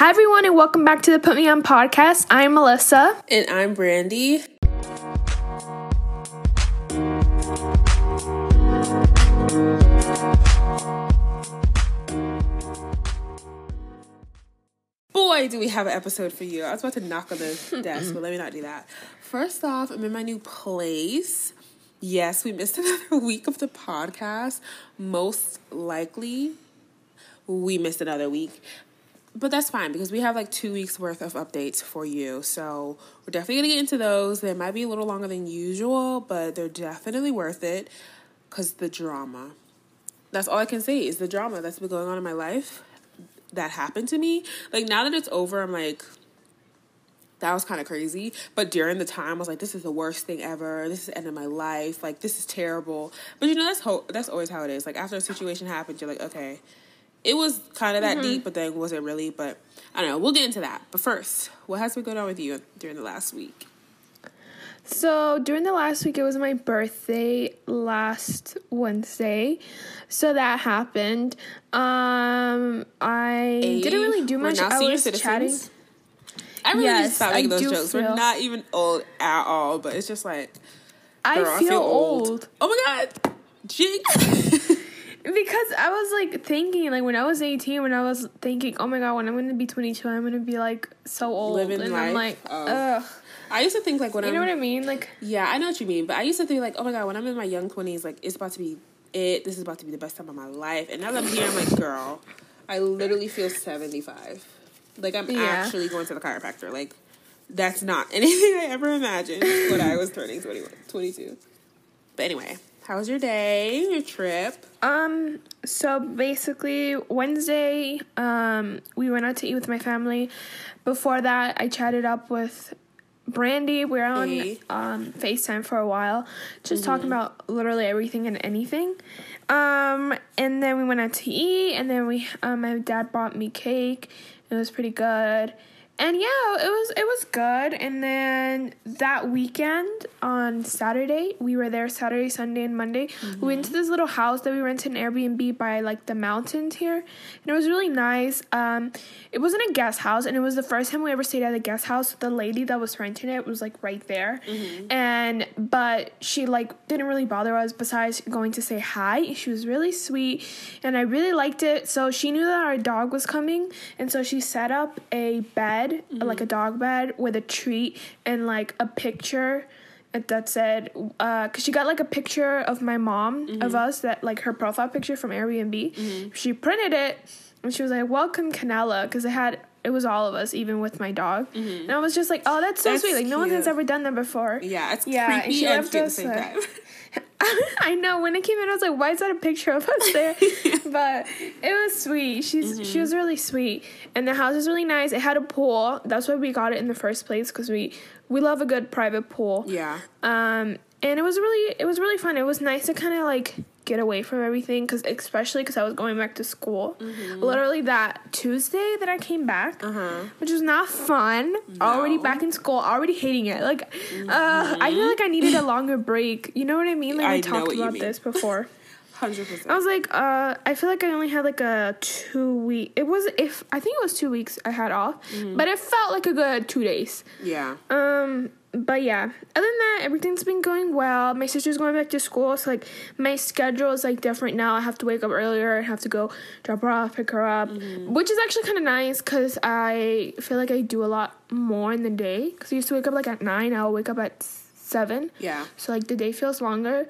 Hi, everyone, and welcome back to the Put Me On podcast. I'm Melissa. And I'm Brandy. Boy, do we have an episode for you. I was about to knock on the desk, but let me not do that. First off, I'm in my new place. Yes, we missed another week of the podcast. Most likely, we missed another week. But that's fine because we have like two weeks worth of updates for you. So we're definitely going to get into those. They might be a little longer than usual, but they're definitely worth it because the drama. That's all I can say is the drama that's been going on in my life that happened to me. Like now that it's over, I'm like, that was kind of crazy. But during the time, I was like, this is the worst thing ever. This is the end of my life. Like this is terrible. But you know, that's ho- that's always how it is. Like after a situation happens, you're like, okay, it was kind of that mm-hmm. deep, but then was it really? But I don't know. We'll get into that. But first, what has been going on with you during the last week? So during the last week, it was my birthday last Wednesday, so that happened. Um, I didn't really do much. I was citizens. chatting. I really yes, just stop making those jokes. Feel... We're not even old at all, but it's just like girl, I, feel I, feel old. old. Oh my god, jinx. because I was like thinking, like when I was 18, when I was thinking, oh my god, when I'm gonna be 22, I'm gonna be like so old, Living and life. I'm like, ugh. I used to think like when you I'm, know what I mean, like yeah, I know what you mean. But I used to think like, oh my god, when I'm in my young 20s, like it's about to be it. This is about to be the best time of my life. And now that I'm here, I'm like, girl, I literally feel 75. Like I'm yeah. actually going to the chiropractor. Like that's not anything I ever imagined when I was turning 21, 22. But anyway, how was your day? Your trip? Um, so basically Wednesday, um, we went out to eat with my family. Before that, I chatted up with Brandy, we're on hey. um, FaceTime for a while, just mm-hmm. talking about literally everything and anything. Um, and then we went out to eat, and then we, um, my dad bought me cake. It was pretty good and yeah, it was it was good. And then that weekend on Saturday, we were there Saturday, Sunday, and Monday. Mm-hmm. We went to this little house that we rented an Airbnb by like the mountains here, and it was really nice. Um, it wasn't a guest house, and it was the first time we ever stayed at a guest house. The lady that was renting it was like right there, mm-hmm. and but she like didn't really bother us. Besides going to say hi, she was really sweet, and I really liked it. So she knew that our dog was coming, and so she set up a bed bed, mm-hmm. like a dog bed with a treat and like a picture that said uh cuz she got like a picture of my mom mm-hmm. of us that like her profile picture from Airbnb. Mm-hmm. She printed it and she was like welcome Canella cuz it had it was all of us even with my dog. Mm-hmm. And I was just like, "Oh, that's so that's sweet. Like cute. no one has ever done that before." Yeah, it's yeah, creepy and she and left us, at the same time. I know when it came in, I was like, "Why is that a picture of us there?" but it was sweet. She's mm-hmm. she was really sweet, and the house is really nice. It had a pool. That's why we got it in the first place because we we love a good private pool. Yeah. Um, and it was really it was really fun. It was nice to kind of like get away from everything because especially because I was going back to school. Mm-hmm. Literally that Tuesday that I came back, uh-huh. which was not fun. No. Already back in school, already hating it. Like, mm-hmm. uh, I feel like I needed a longer break. You know what I mean? Like I we talked about this before. Hundred percent. I was like, uh, I feel like I only had like a two week. It was if I think it was two weeks I had off, mm-hmm. but it felt like a good two days. Yeah. Um, but yeah, other than that, everything's been going well. My sister's going back to school, so like my schedule is like different now. I have to wake up earlier. I have to go drop her off, pick her up, mm-hmm. which is actually kind of nice because I feel like I do a lot more in the day. Because I used to wake up like at nine, I'll wake up at seven. Yeah. So like the day feels longer.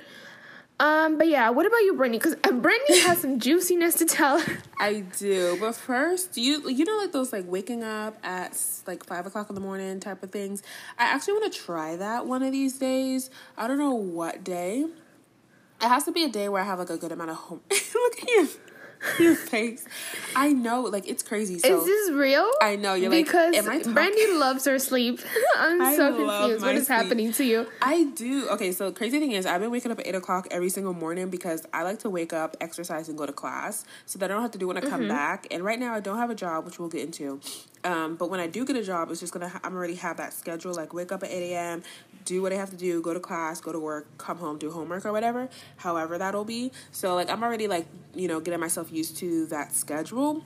Um, but yeah, what about you, Brittany? Because uh, Brittany has some juiciness to tell. I do, but first, you you know like those like waking up at like five o'clock in the morning type of things. I actually want to try that one of these days. I don't know what day. It has to be a day where I have like a good amount of home. Look at you. your face. I know, like it's crazy. So, is this real? I know you're because like because Brandy loves her sleep. I'm I so confused. What is sleep. happening to you? I do. Okay, so crazy thing is, I've been waking up at eight o'clock every single morning because I like to wake up, exercise, and go to class, so that I don't have to do when I come mm-hmm. back. And right now, I don't have a job, which we'll get into. Um, but when I do get a job, it's just gonna. Ha- I'm already have that schedule. Like wake up at eight a.m., do what I have to do, go to class, go to work, come home, do homework or whatever. However that'll be. So like I'm already like you know getting myself used to that schedule.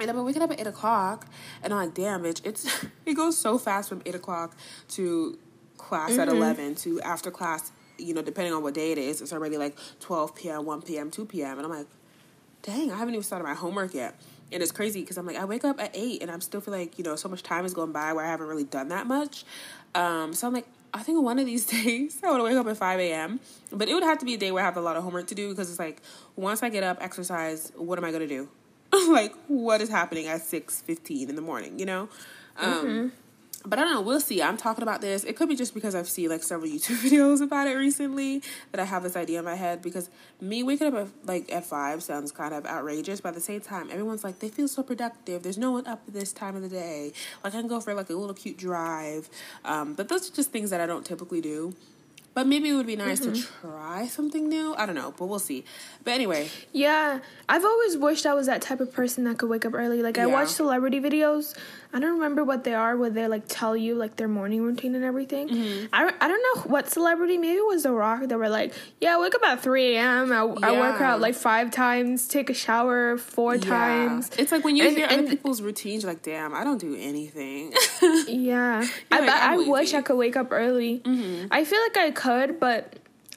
And I've been waking up at eight o'clock, and I'm like, damn, bitch, it's it goes so fast from eight o'clock to class mm-hmm. at eleven to after class. You know, depending on what day it is, it's already like twelve p.m., one p.m., two p.m., and I'm like, dang, I haven't even started my homework yet. And it's crazy because I'm like, I wake up at eight, and I'm still feel like you know so much time is going by where I haven't really done that much. Um, so I'm like, I think one of these days I want to wake up at 5 a.m. But it would have to be a day where I have a lot of homework to do because it's like once I get up, exercise, what am I going to do? like what is happening at 6:15 in the morning, you know? Um, mm-hmm. But I don't know. We'll see. I'm talking about this. It could be just because I've seen like several YouTube videos about it recently that I have this idea in my head. Because me waking up at like at five sounds kind of outrageous, but at the same time, everyone's like they feel so productive. There's no one up at this time of the day. Like I can go for like a little cute drive. Um, but those are just things that I don't typically do. But maybe it would be nice mm-hmm. to try something new. I don't know, but we'll see. But anyway. Yeah, I've always wished I was that type of person that could wake up early. Like I watch celebrity videos. I don't remember what they are, where they like tell you like their morning routine and everything. Mm-hmm. I, I don't know what celebrity. Maybe it was The Rock. They were like, yeah, wake up at three a.m. I, yeah. I work out like five times, take a shower four yeah. times. It's like when you and, hear and, other people's routines, you're like, damn, I don't do anything. yeah, I, like, I, I wish I could wake up early. Mm-hmm. I feel like I could, but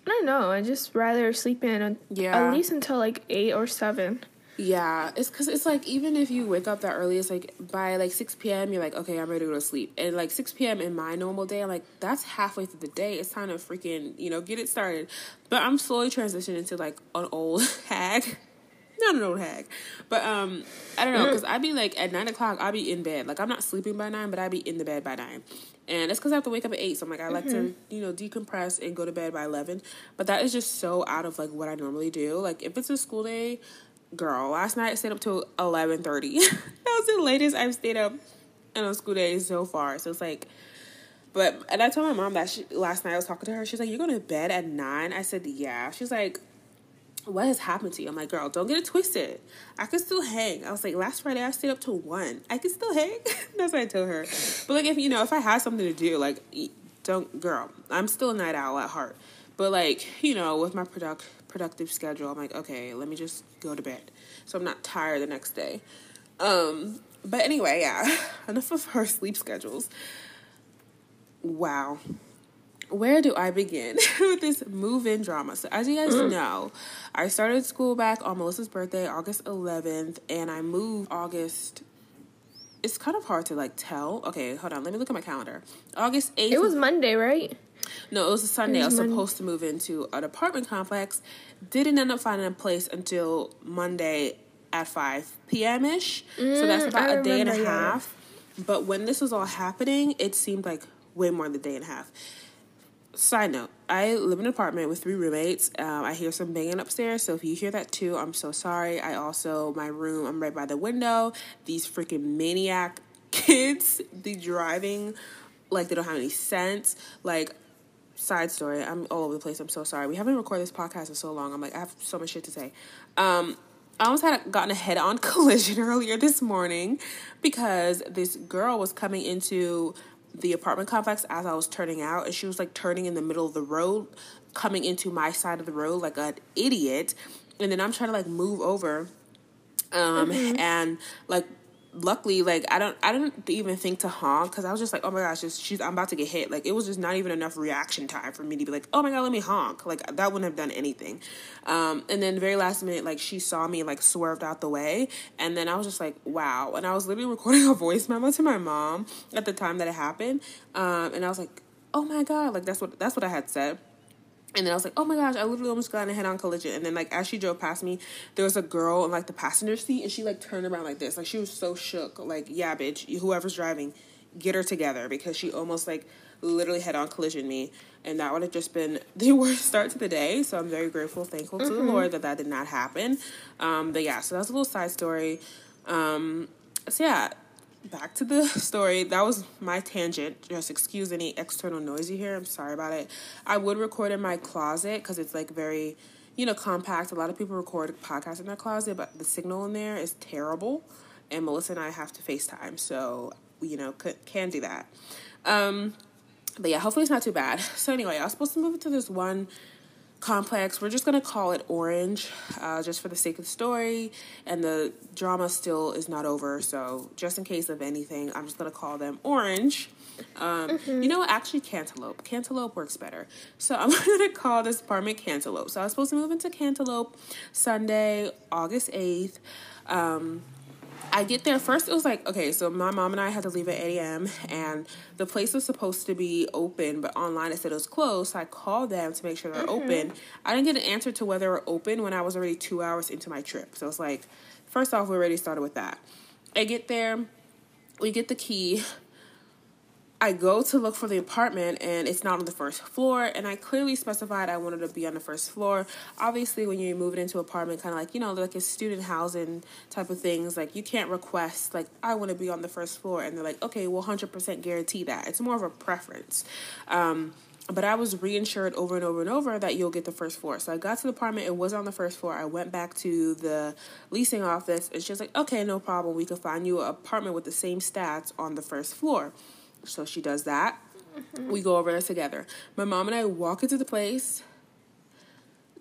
I don't know. I just rather sleep in yeah. at least until like eight or seven. Yeah, it's because it's like even if you wake up that early, it's like by like six p.m. You're like, okay, I'm ready to go to sleep, and like six p.m. in my normal day, I'm like, that's halfway through the day. It's time to freaking you know get it started. But I'm slowly transitioning into like an old hag, not an old hag, but um, I don't know because I'd be like at nine o'clock, I'll be in bed. Like I'm not sleeping by nine, but I'd be in the bed by nine. And it's because I have to wake up at eight, so I'm like, I like mm-hmm. to, you know, decompress and go to bed by eleven. But that is just so out of like what I normally do. Like if it's a school day, girl, last night I stayed up till eleven thirty. that was the latest I've stayed up in a school day so far. So it's like, but and I told my mom that she, last night I was talking to her. She's like, "You're going to bed at 9? I said, "Yeah." She's like, "What has happened to you?" I'm like, "Girl, don't get it twisted. I can still hang." I was like, "Last Friday I stayed up till one. I can still hang." That's what I told her. But like, if you know, if I had something to do, like, don't, girl, I'm still a night owl at heart. But like, you know, with my product productive schedule, I'm like, okay, let me just go to bed so I'm not tired the next day. Um, but anyway, yeah, enough of her sleep schedules. Wow. Where do I begin with this move in drama? So, as you guys know, I started school back on Melissa's birthday, August 11th, and I moved August it's kind of hard to like tell. Okay, hold on. Let me look at my calendar. August 8th. It was Monday, right? No, it was a Sunday. Was I was Monday. supposed to move into an apartment complex. Didn't end up finding a place until Monday at 5 p.m. ish. Mm, so that's mm, about I a day and a half. But when this was all happening, it seemed like way more than a day and a half. Side note, I live in an apartment with three roommates. Um, I hear some banging upstairs, so if you hear that too, I'm so sorry. I also, my room, I'm right by the window. These freaking maniac kids, the driving like they don't have any sense. Like, side story, I'm all over the place. I'm so sorry. We haven't recorded this podcast in so long. I'm like, I have so much shit to say. Um, I almost had gotten a head on collision earlier this morning because this girl was coming into the apartment complex as I was turning out, and she was like turning in the middle of the road, coming into my side of the road like an idiot. And then I'm trying to like move over um mm-hmm. and like luckily, like I don't, I didn't even think to honk because I was just like, oh my gosh, just, she's, I'm about to get hit. Like it was just not even enough reaction time for me to be like, oh my god, let me honk. Like that wouldn't have done anything. Um, and then the very last minute, like she saw me like swerved out the way, and then I was just like, wow. And I was literally recording a voice memo to my mom at the time that it happened, um, and I was like, oh my god, like that's what that's what I had said. And then I was like, oh my gosh, I literally almost got in a head on collision. And then, like, as she drove past me, there was a girl in, like, the passenger seat, and she, like, turned around like this. Like, she was so shook. Like, yeah, bitch, whoever's driving, get her together because she almost, like, literally head on collision me. And that would have just been the worst start to the day. So I'm very grateful, thankful mm-hmm. to the mm-hmm. Lord that that did not happen. Um, but yeah, so that's a little side story. Um, so yeah, back to the story. That was my tangent. Just excuse any external noise you hear. I'm sorry about it. I would record in my closet because it's like very, you know, compact. A lot of people record podcasts in their closet, but the signal in there is terrible. And Melissa and I have to FaceTime, so you know, could, can do that. Um, but yeah, hopefully it's not too bad. So anyway, I was supposed to move into this one complex. We're just gonna call it Orange, uh, just for the sake of the story, and the drama still is not over. So just in case of anything, I'm just gonna call them Orange. Um, mm-hmm. You know what? Actually, Cantaloupe. Cantaloupe works better. So I'm gonna call this apartment Cantaloupe. So I was supposed to move into Cantaloupe Sunday, August eighth. Um, I get there first. It was like okay, so my mom and I had to leave at eight a.m. and the place was supposed to be open, but online it said it was closed. So I called them to make sure they're mm-hmm. open. I didn't get an answer to whether they're open when I was already two hours into my trip. So it's like, first off, we already started with that. I get there, we get the key. I go to look for the apartment and it's not on the first floor. And I clearly specified I wanted to be on the first floor. Obviously, when you're moving into an apartment, kind of like, you know, like a student housing type of things, like you can't request, like, I want to be on the first floor. And they're like, okay, we'll 100% guarantee that. It's more of a preference. Um, but I was reinsured over and over and over that you'll get the first floor. So I got to the apartment, it was on the first floor. I went back to the leasing office. It's just like, okay, no problem. We can find you an apartment with the same stats on the first floor. So she does that. Mm-hmm. We go over there together. My mom and I walk into the place.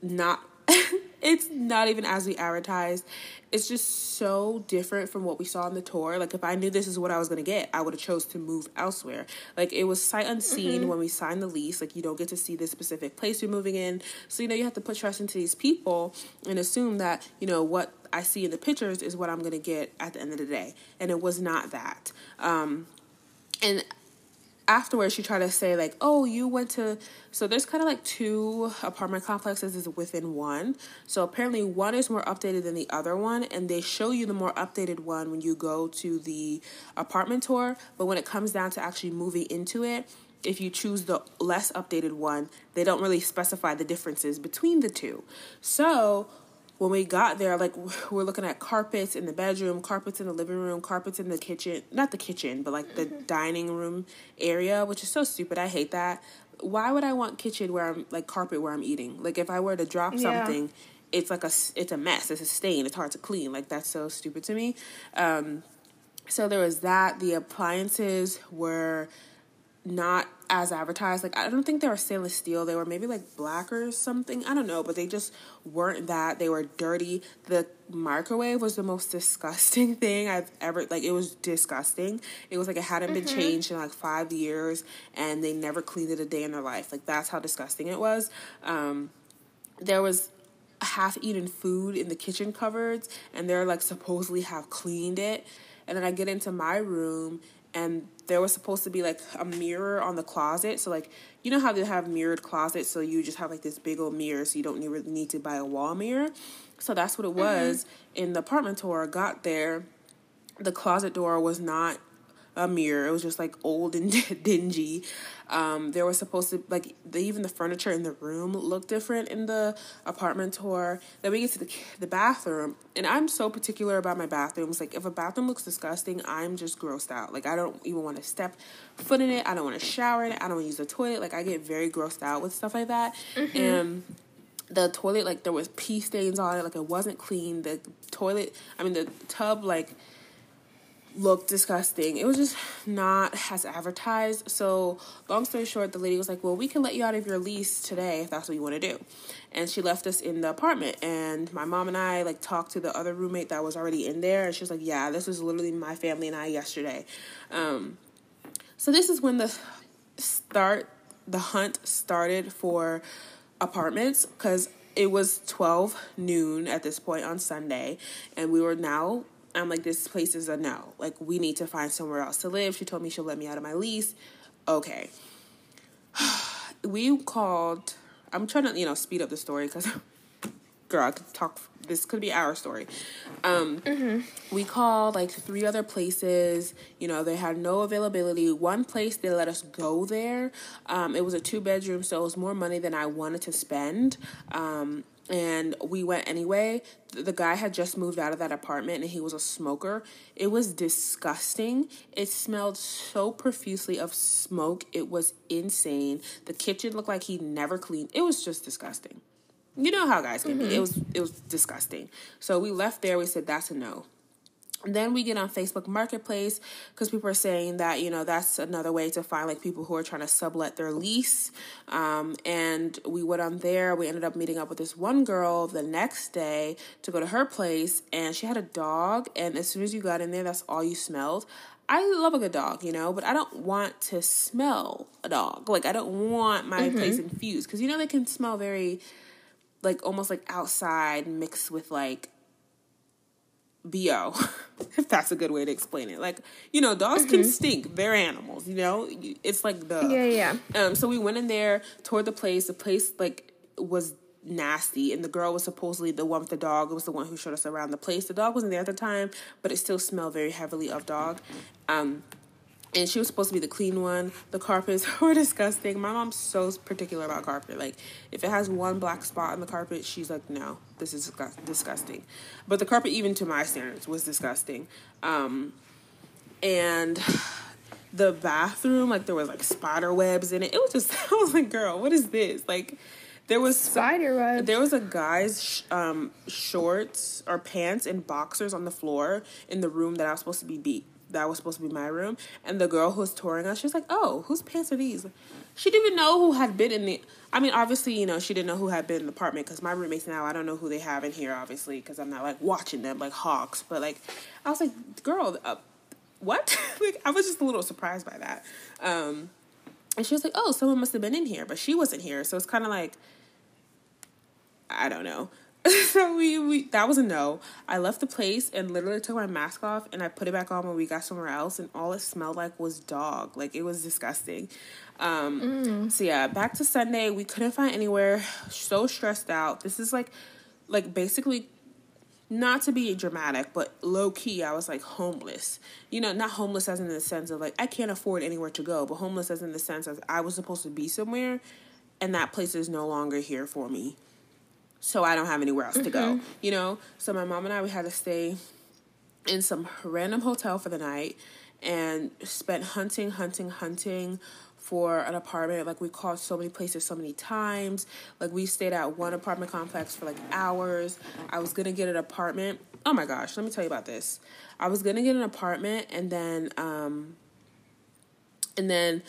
Not, it's not even as we advertised. It's just so different from what we saw on the tour. Like if I knew this is what I was gonna get, I would have chose to move elsewhere. Like it was sight unseen mm-hmm. when we signed the lease. Like you don't get to see the specific place you're moving in, so you know you have to put trust into these people and assume that you know what I see in the pictures is what I'm gonna get at the end of the day. And it was not that. Um, and afterwards she tried to say like oh you went to so there's kind of like two apartment complexes is within one. So apparently one is more updated than the other one and they show you the more updated one when you go to the apartment tour. But when it comes down to actually moving into it if you choose the less updated one they don't really specify the differences between the two. So when we got there, like we're looking at carpets in the bedroom, carpets in the living room, carpets in the kitchen, not the kitchen, but like the mm-hmm. dining room area, which is so stupid. I hate that. Why would I want kitchen where I'm like carpet where I'm eating? Like if I were to drop yeah. something, it's like a it's a mess. It's a stain. It's hard to clean. Like that's so stupid to me. Um, so there was that. The appliances were not as advertised. Like I don't think they were stainless steel. They were maybe like black or something. I don't know, but they just weren't that. They were dirty. The microwave was the most disgusting thing I've ever like it was disgusting. It was like it hadn't mm-hmm. been changed in like 5 years and they never cleaned it a day in their life. Like that's how disgusting it was. Um there was half eaten food in the kitchen cupboards and they're like supposedly have cleaned it. And then I get into my room and there was supposed to be like a mirror on the closet. So like you know how they have mirrored closets, so you just have like this big old mirror, so you don't really need to buy a wall mirror. So that's what it was mm-hmm. in the apartment tour. I got there, the closet door was not a mirror. It was just like old and dingy. Um, there was supposed to like the, even the furniture in the room looked different in the apartment tour. Then we get to the the bathroom, and I'm so particular about my bathrooms. Like if a bathroom looks disgusting, I'm just grossed out. Like I don't even want to step foot in it. I don't want to shower in it. I don't want to use the toilet. Like I get very grossed out with stuff like that. Mm-hmm. And the toilet like there was pee stains on it like it wasn't clean the toilet i mean the tub like looked disgusting. It was just not as advertised. So, long story short, the lady was like, Well, we can let you out of your lease today if that's what you want to do. And she left us in the apartment. And my mom and I, like, talked to the other roommate that was already in there. And she was like, Yeah, this was literally my family and I yesterday. Um, so, this is when the start, the hunt started for apartments because it was 12 noon at this point on Sunday. And we were now I'm like, this place is a no. Like, we need to find somewhere else to live. She told me she'll let me out of my lease. Okay. we called, I'm trying to, you know, speed up the story because, girl, I could talk, this could be our story. Um, mm-hmm. We called like three other places. You know, they had no availability. One place, they let us go there. Um, it was a two bedroom, so it was more money than I wanted to spend. Um, and we went anyway. The guy had just moved out of that apartment and he was a smoker. It was disgusting. It smelled so profusely of smoke. It was insane. The kitchen looked like he never cleaned. It was just disgusting. You know how guys can mm-hmm. be. It was it was disgusting. So we left there. We said that's a no. Then we get on Facebook Marketplace because people are saying that you know that's another way to find like people who are trying to sublet their lease. Um, and we went on there. We ended up meeting up with this one girl the next day to go to her place, and she had a dog. And as soon as you got in there, that's all you smelled. I love a good dog, you know, but I don't want to smell a dog. Like I don't want my mm-hmm. place infused because you know they can smell very, like almost like outside mixed with like bo if that's a good way to explain it. Like you know dogs mm-hmm. can stink. They're animals you know? It's like the yeah yeah um so we went in there toward the place. The place like was nasty and the girl was supposedly the one with the dog. It was the one who showed us around the place. The dog wasn't there at the time but it still smelled very heavily of dog. Um and she was supposed to be the clean one. The carpets were disgusting. My mom's so particular about carpet. Like, if it has one black spot on the carpet, she's like, no, this is disgusting. But the carpet, even to my standards, was disgusting. Um, and the bathroom, like, there was like spider webs in it. It was just, I was like, girl, what is this? Like, there was spider webs. There was a guy's um, shorts or pants and boxers on the floor in the room that I was supposed to be beat that was supposed to be my room. And the girl who was touring us, she was like, "Oh, whose pants are these?" She didn't even know who had been in the. I mean, obviously, you know, she didn't know who had been in the apartment because my roommates now, I don't know who they have in here, obviously, because I'm not like watching them like hawks. But like, I was like, "Girl, uh, what?" like, I was just a little surprised by that. Um, and she was like, "Oh, someone must have been in here," but she wasn't here, so it's kind of like, I don't know. So we, we that was a no. I left the place and literally took my mask off and I put it back on when we got somewhere else and all it smelled like was dog. Like it was disgusting. Um mm. so yeah, back to Sunday. We couldn't find anywhere. So stressed out. This is like like basically not to be dramatic, but low key, I was like homeless. You know, not homeless as in the sense of like I can't afford anywhere to go, but homeless as in the sense of I was supposed to be somewhere and that place is no longer here for me so I don't have anywhere else mm-hmm. to go, mm-hmm. you know? So my mom and I, we had to stay in some random hotel for the night and spent hunting, hunting, hunting for an apartment. Like we called so many places so many times. Like we stayed at one apartment complex for like hours. I was gonna get an apartment. Oh my gosh, let me tell you about this. I was gonna get an apartment and then um and then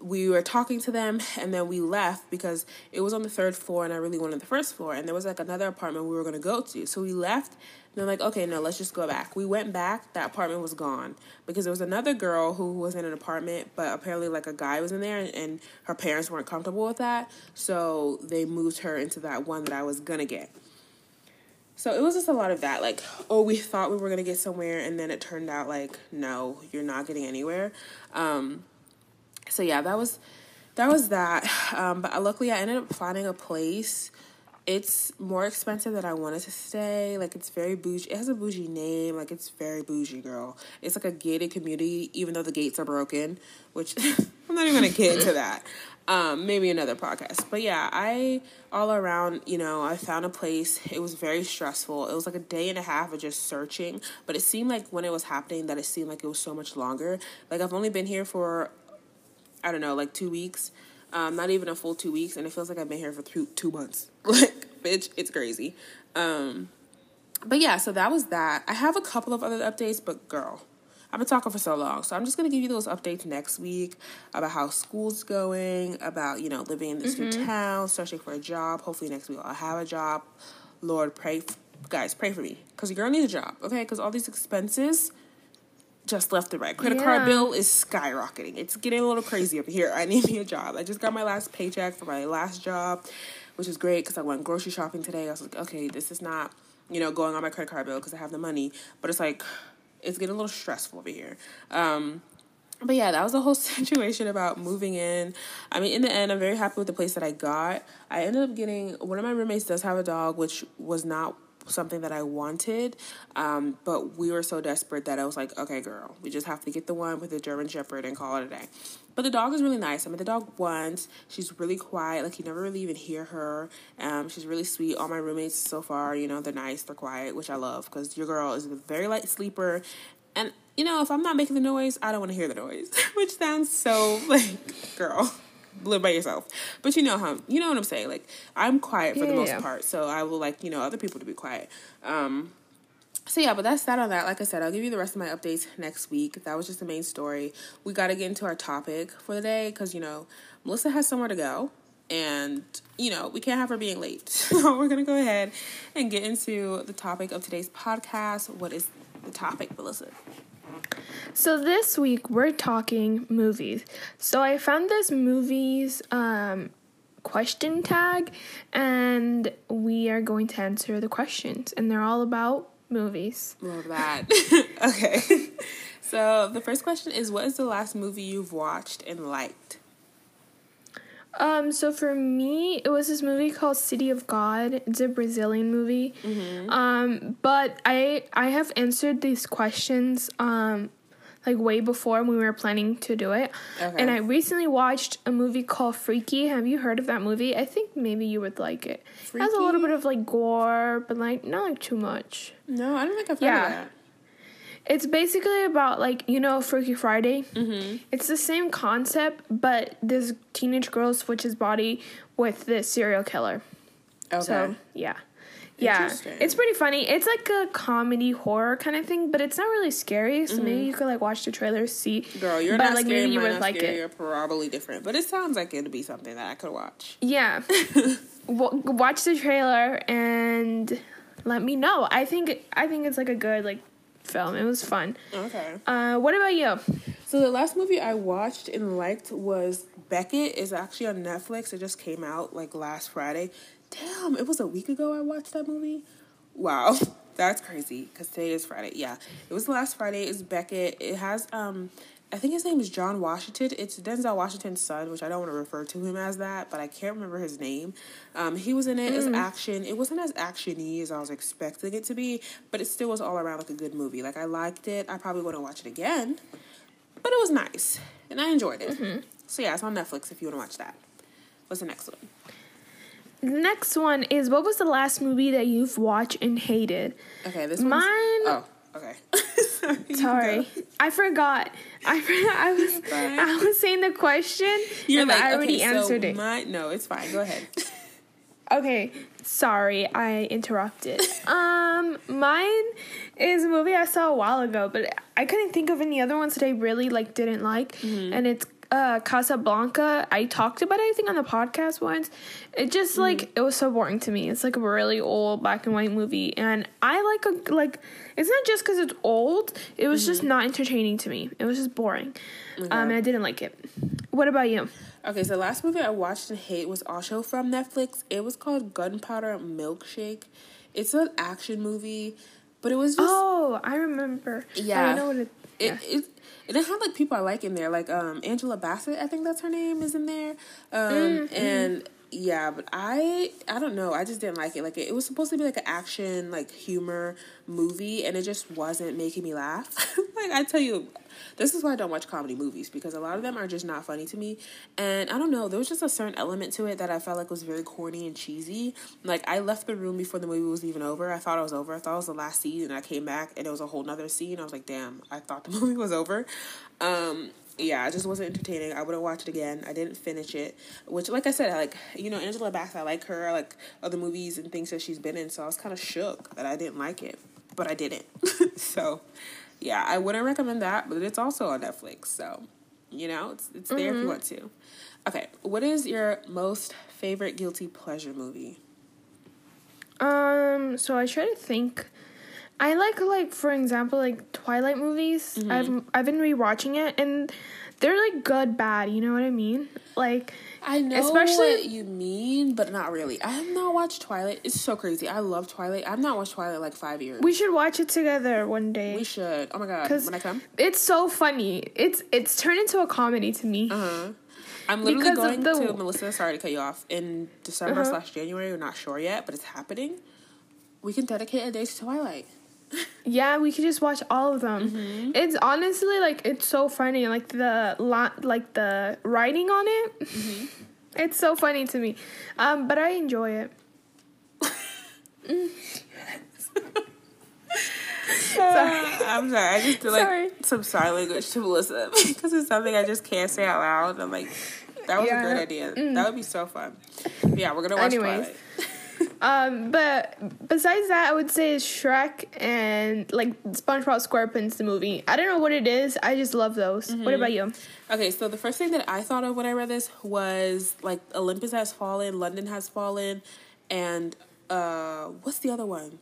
we were talking to them and then we left because it was on the third floor and I really wanted the first floor and there was like another apartment we were to go to. So we left and they're like, okay, no, let's just go back. We went back, that apartment was gone because there was another girl who was in an apartment, but apparently like a guy was in there and, and her parents weren't comfortable with that. So they moved her into that one that I was to get. So it was just a lot of that. Like, oh, we thought we were to get somewhere and then it turned out like, no, you're not getting anywhere. Um, so yeah, that was that was that. Um, but luckily, I ended up finding a place. It's more expensive than I wanted to stay. Like it's very bougie. It has a bougie name. Like it's very bougie, girl. It's like a gated community, even though the gates are broken. Which I'm not even gonna get into that. Um, maybe another podcast. But yeah, I all around, you know, I found a place. It was very stressful. It was like a day and a half of just searching. But it seemed like when it was happening that it seemed like it was so much longer. Like I've only been here for I don't know, like two weeks. Um, not even a full two weeks, and it feels like I've been here for two two months. like, bitch, it's crazy. Um, but yeah, so that was that. I have a couple of other updates, but girl, I've been talking for so long, so I'm just gonna give you those updates next week about how school's going, about you know living in this mm-hmm. new town, searching for a job. Hopefully next week I'll have a job. Lord, pray, guys, pray for me, cause your girl needs a job, okay? Cause all these expenses just left the right. Credit yeah. card bill is skyrocketing. It's getting a little crazy up here. I need me a job. I just got my last paycheck for my last job, which is great because I went grocery shopping today. I was like, okay, this is not, you know, going on my credit card bill because I have the money, but it's like, it's getting a little stressful over here. Um, but yeah, that was the whole situation about moving in. I mean, in the end, I'm very happy with the place that I got. I ended up getting one of my roommates does have a dog, which was not something that I wanted. Um, but we were so desperate that I was like, okay, girl, we just have to get the one with the German Shepherd and call it a day. But the dog is really nice. I met the dog once. She's really quiet. Like, you never really even hear her. Um, she's really sweet. All my roommates so far, you know, they're nice, they're quiet, which I love because your girl is a very light sleeper. And, you know, if I'm not making the noise, I don't want to hear the noise, which sounds so like, girl live by yourself. But you know how you know what I'm saying. Like I'm quiet for yeah, the most yeah. part, so I will like you know other people to be quiet. Um, so yeah, but that's that on that. Like I said, I'll give you the rest of my updates next week. That was just the main story. We got to get into our topic for the day because you know Melissa has somewhere to go, and you know we can't have her being late. So we're gonna go ahead and get into the topic of today's podcast. What is the topic, Melissa? So this week we're talking movies. So I found this movies um, question tag, and we are going to answer the questions, and they're all about movies. Love that. okay. So the first question is what is the last movie you've watched and liked? Um, so for me, it was this movie called City of God. It's a Brazilian movie. Mm-hmm. Um, but I I have answered these questions um like way before when we were planning to do it. Okay. And I recently watched a movie called Freaky. Have you heard of that movie? I think maybe you would like it. Freaky? It has a little bit of like gore, but like not like too much. No, I don't think I've heard yeah. of that. It's basically about like you know Freaky Friday. Mm-hmm. It's the same concept, but this teenage girl switches body with this serial killer. Okay. So yeah. Yeah, it's pretty funny. It's like a comedy horror kind of thing, but it's not really scary. So mm-hmm. maybe you could like watch the trailer, see. Girl, you're but, not like, scary. Maybe you would like scary, it. You're probably different, but it sounds like it'd be something that I could watch. Yeah, watch the trailer and let me know. I think I think it's like a good like film. It was fun. Okay. Uh, what about you? So the last movie I watched and liked was Beckett. is actually on Netflix. It just came out like last Friday. Damn, it was a week ago I watched that movie. Wow, that's crazy. Cause today is Friday. Yeah, it was last Friday. It's Beckett. It has um, I think his name is John Washington. It's Denzel Washington's son, which I don't want to refer to him as that, but I can't remember his name. Um, he was in it mm. as action. It wasn't as actiony as I was expecting it to be, but it still was all around like a good movie. Like I liked it. I probably wouldn't watch it again, but it was nice and I enjoyed it. Mm-hmm. So yeah, it's on Netflix if you want to watch that. What's the next one? The next one is what was the last movie that you've watched and hated? Okay, this mine. Oh, okay. Sorry, Sorry. I forgot. I forgot. I was I was saying the question. You're and like, I already okay, answered so it. My, no, it's fine. Go ahead. okay. Sorry, I interrupted. um, mine is a movie I saw a while ago, but I couldn't think of any other ones that I really like didn't like, mm-hmm. and it's uh, Casablanca, I talked about it, I think, on the podcast once. It just, mm. like, it was so boring to me. It's, like, a really old black and white movie. And I like, a, like, it's not just because it's old. It was mm-hmm. just not entertaining to me. It was just boring. Okay. Um, and I didn't like it. What about you? Okay, so the last movie I watched and hate was also from Netflix. It was called Gunpowder Milkshake. It's an action movie, but it was just... Oh, I remember. Yeah. I know what it... Yeah. It, it, and it had like people I like in there, like um Angela Bassett, I think that's her name, is in there. Um mm-hmm. and yeah, but I I don't know. I just didn't like it. Like it, it was supposed to be like an action, like humor movie, and it just wasn't making me laugh. like I tell you, this is why I don't watch comedy movies because a lot of them are just not funny to me. And I don't know, there was just a certain element to it that I felt like was very corny and cheesy. Like I left the room before the movie was even over. I thought it was over. I thought it was the last scene, and I came back and it was a whole nother scene. I was like, damn, I thought the movie was over. Um, yeah, it just wasn't entertaining. I wouldn't watch it again. I didn't finish it. Which, like I said, I like you know Angela Bassett. I like her. I like other movies and things that she's been in. So I was kind of shook that I didn't like it, but I didn't. so yeah, I wouldn't recommend that, but it's also on Netflix. So you know, it's it's there mm-hmm. if you mm-hmm. want to. Okay, what is your most favorite guilty pleasure movie? Um, so I try to think I like like for example like Twilight movies. Mm-hmm. I've I've been rewatching it and they're like good bad. You know what I mean? Like I know especially what you mean, but not really. I have not watched Twilight. It's so crazy. I love Twilight. I've not watched Twilight like five years. We should watch it together one day. We should. Oh my god! When I come, it's so funny. It's it's turned into a comedy to me. Uh huh. I'm literally because going the... to Melissa. Sorry to cut you off. In December uh-huh. slash January, we're not sure yet, but it's happening. We can dedicate a day to Twilight yeah, we could just watch all of them. Mm-hmm. It's honestly like it's so funny. Like the lot, like the writing on it. Mm-hmm. It's so funny to me, um, but I enjoy it. sorry. I'm sorry. I just did like sorry. some sign language to Melissa because it's something I just can't say out loud. I'm like, that was yeah. a great idea. Mm. That would be so fun. But yeah, we're gonna watch Anyways. Twilight. Um, but besides that, I would say Shrek and like SpongeBob SquarePants the movie. I don't know what it is. I just love those. Mm-hmm. What about you? Okay, so the first thing that I thought of when I read this was like Olympus has fallen, London has fallen, and uh, what's the other one?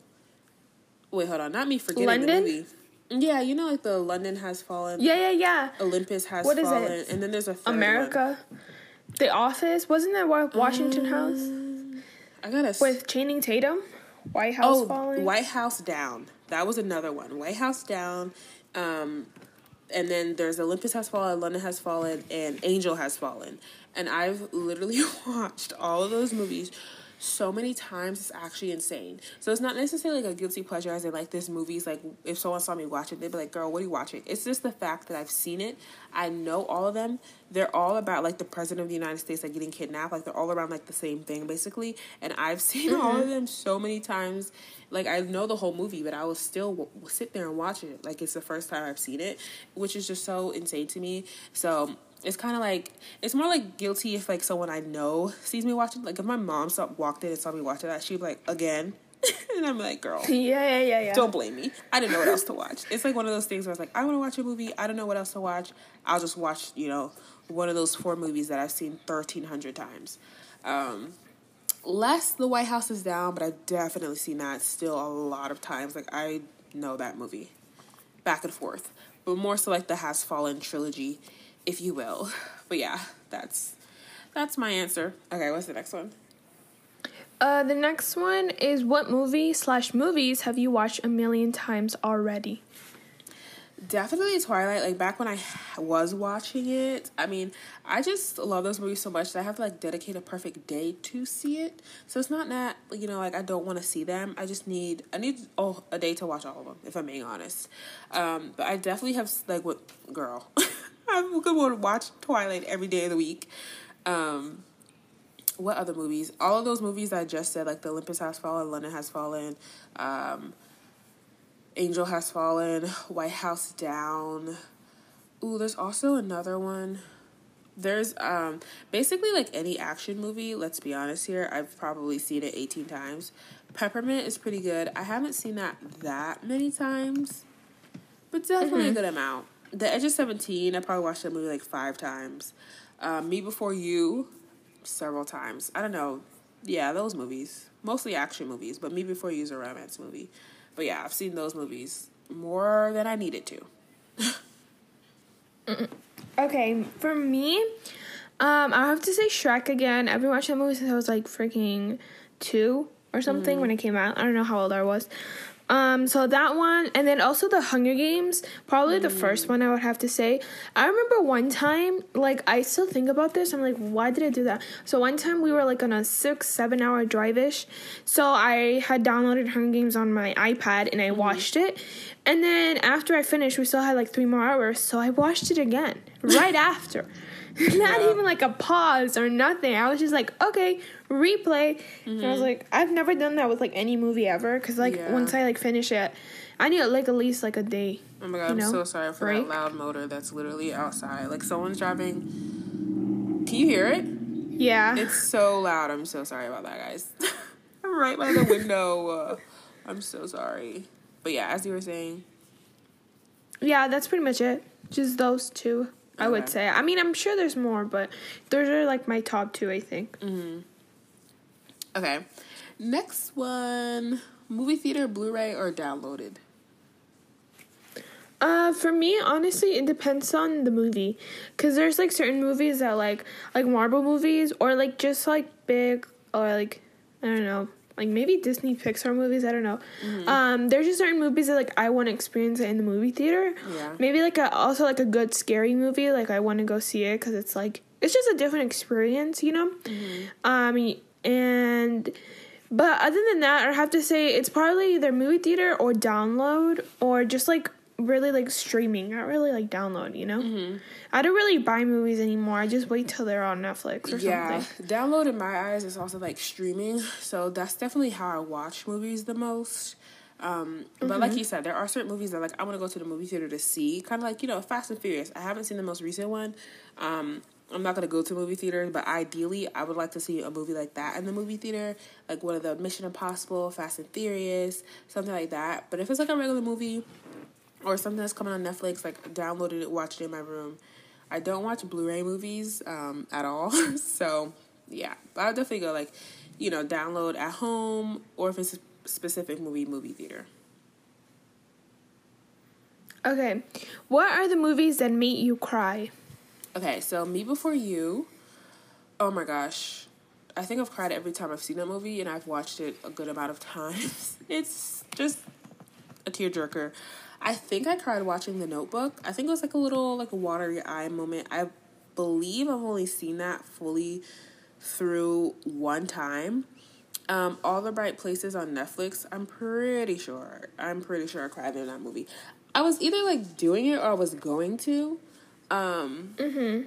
Wait, hold on. Not me forgetting London? the movie. Yeah, you know, like the London has fallen. Yeah, yeah, yeah. Olympus has what fallen, is it? and then there's a America. One. The Office wasn't that Washington um, House? I gotta with Channing Tatum. White House oh, falling. White House down. That was another one. White House down. Um, and then there's Olympus has fallen, London has fallen, and Angel has fallen. And I've literally watched all of those movies so many times it's actually insane. So it's not necessarily like a guilty pleasure as in like this movie's like if someone saw me watch it, they'd be like, Girl, what are you watching? It's just the fact that I've seen it. I know all of them. They're all about like the president of the United States like getting kidnapped. Like they're all around like the same thing basically. And I've seen mm-hmm. all of them so many times. Like I know the whole movie, but I will still w- sit there and watch it. Like it's the first time I've seen it, which is just so insane to me. So it's kind of like it's more like guilty if like someone I know sees me watching. Like if my mom saw, walked in and saw me watching that, she'd be like, "Again," and I'm like, "Girl, yeah, yeah, yeah, yeah." Don't blame me. I didn't know what else to watch. It's like one of those things where I was like, "I want to watch a movie. I don't know what else to watch. I'll just watch, you know, one of those four movies that I've seen thirteen hundred times." Um, less The White House is Down, but I've definitely seen that still a lot of times. Like I know that movie, back and forth, but more so like the Has Fallen trilogy if you will. But yeah, that's that's my answer. Okay, what's the next one? Uh, the next one is what movie slash movies have you watched a million times already? Definitely Twilight. Like back when I was watching it, I mean, I just love those movies so much that I have to like dedicate a perfect day to see it. So it's not that you know like I don't want to see them. I just need I need oh a day to watch all of them if I'm being honest. Um, but I definitely have like what girl. I to watch Twilight every day of the week. Um, what other movies? All of those movies I just said, like The Olympus Has Fallen, London Has Fallen, um, Angel Has Fallen, White House Down. Ooh, there's also another one. There's um basically like any action movie, let's be honest here, I've probably seen it 18 times. Peppermint is pretty good. I haven't seen that that many times, but definitely mm-hmm. a good amount. The Edge of Seventeen, I probably watched that movie like five times. Um, Me Before You, several times. I don't know. Yeah, those movies. Mostly action movies, but Me Before You is a romance movie. But yeah, I've seen those movies more than I needed to. okay, for me, um, I have to say Shrek again. I've been watching that movie since I was like freaking two or something mm. when it came out. I don't know how old I was. Um, so that one, and then also the Hunger Games, probably mm. the first one I would have to say. I remember one time, like I still think about this. I'm like, why did I do that? So one time we were like on a six, seven hour drive ish. So I had downloaded Hunger Games on my iPad and I mm. watched it. And then after I finished, we still had like three more hours. So I watched it again right after. Not yeah. even like a pause or nothing. I was just like, okay, replay. Mm-hmm. And I was mm-hmm. like, I've never done that with like any movie ever. Cause like yeah. once I like finish it, I need like at least like a day. Oh my god, I'm know? so sorry for Break. that loud motor that's literally outside. Like someone's driving. Can you hear it? Yeah. It's so loud. I'm so sorry about that, guys. I'm right by the window. Uh, I'm so sorry. But yeah, as you were saying. Yeah, that's pretty much it. Just those two. I would say. I mean, I'm sure there's more, but those are like my top two, I think. Mm-hmm. Okay. Next one movie theater, Blu ray, or downloaded? Uh, for me, honestly, it depends on the movie, cause there's like certain movies that like like Marvel movies or like just like big or like I don't know like maybe Disney Pixar movies. I don't know. Mm-hmm. Um, there's just certain movies that like I want to experience it in the movie theater. Yeah. Maybe like a, also like a good scary movie. Like I want to go see it because it's like it's just a different experience, you know. Mm-hmm. Um, and but other than that, I have to say it's probably either movie theater or download or just like really like streaming, not really like download, you know? Mm-hmm. I don't really buy movies anymore. I just wait till they're on Netflix or yeah, something. Yeah, download in my eyes is also like streaming. So that's definitely how I watch movies the most. Um, but mm-hmm. like you said, there are certain movies that like I want to go to the movie theater to see. Kind of like you know Fast and Furious. I haven't seen the most recent one. Um, I'm not gonna go to movie theaters, but ideally, I would like to see a movie like that in the movie theater, like one of the Mission Impossible, Fast and Furious, something like that. But if it's like a regular movie or something that's coming on Netflix, like downloaded it, watched it in my room. I don't watch Blu-ray movies um, at all, so yeah. But I'll definitely go like, you know, download at home or if it's a specific movie, movie theater. Okay, what are the movies that make you cry? Okay, so Me Before You. Oh my gosh. I think I've cried every time I've seen that movie and I've watched it a good amount of times. It's just a tearjerker. I think I cried watching The Notebook. I think it was like a little like a watery eye moment. I believe I've only seen that fully through one time. Um, All the Bright Places on Netflix. I'm pretty sure. I'm pretty sure I cried in that movie. I was either like doing it or I was going to. Um, mm-hmm.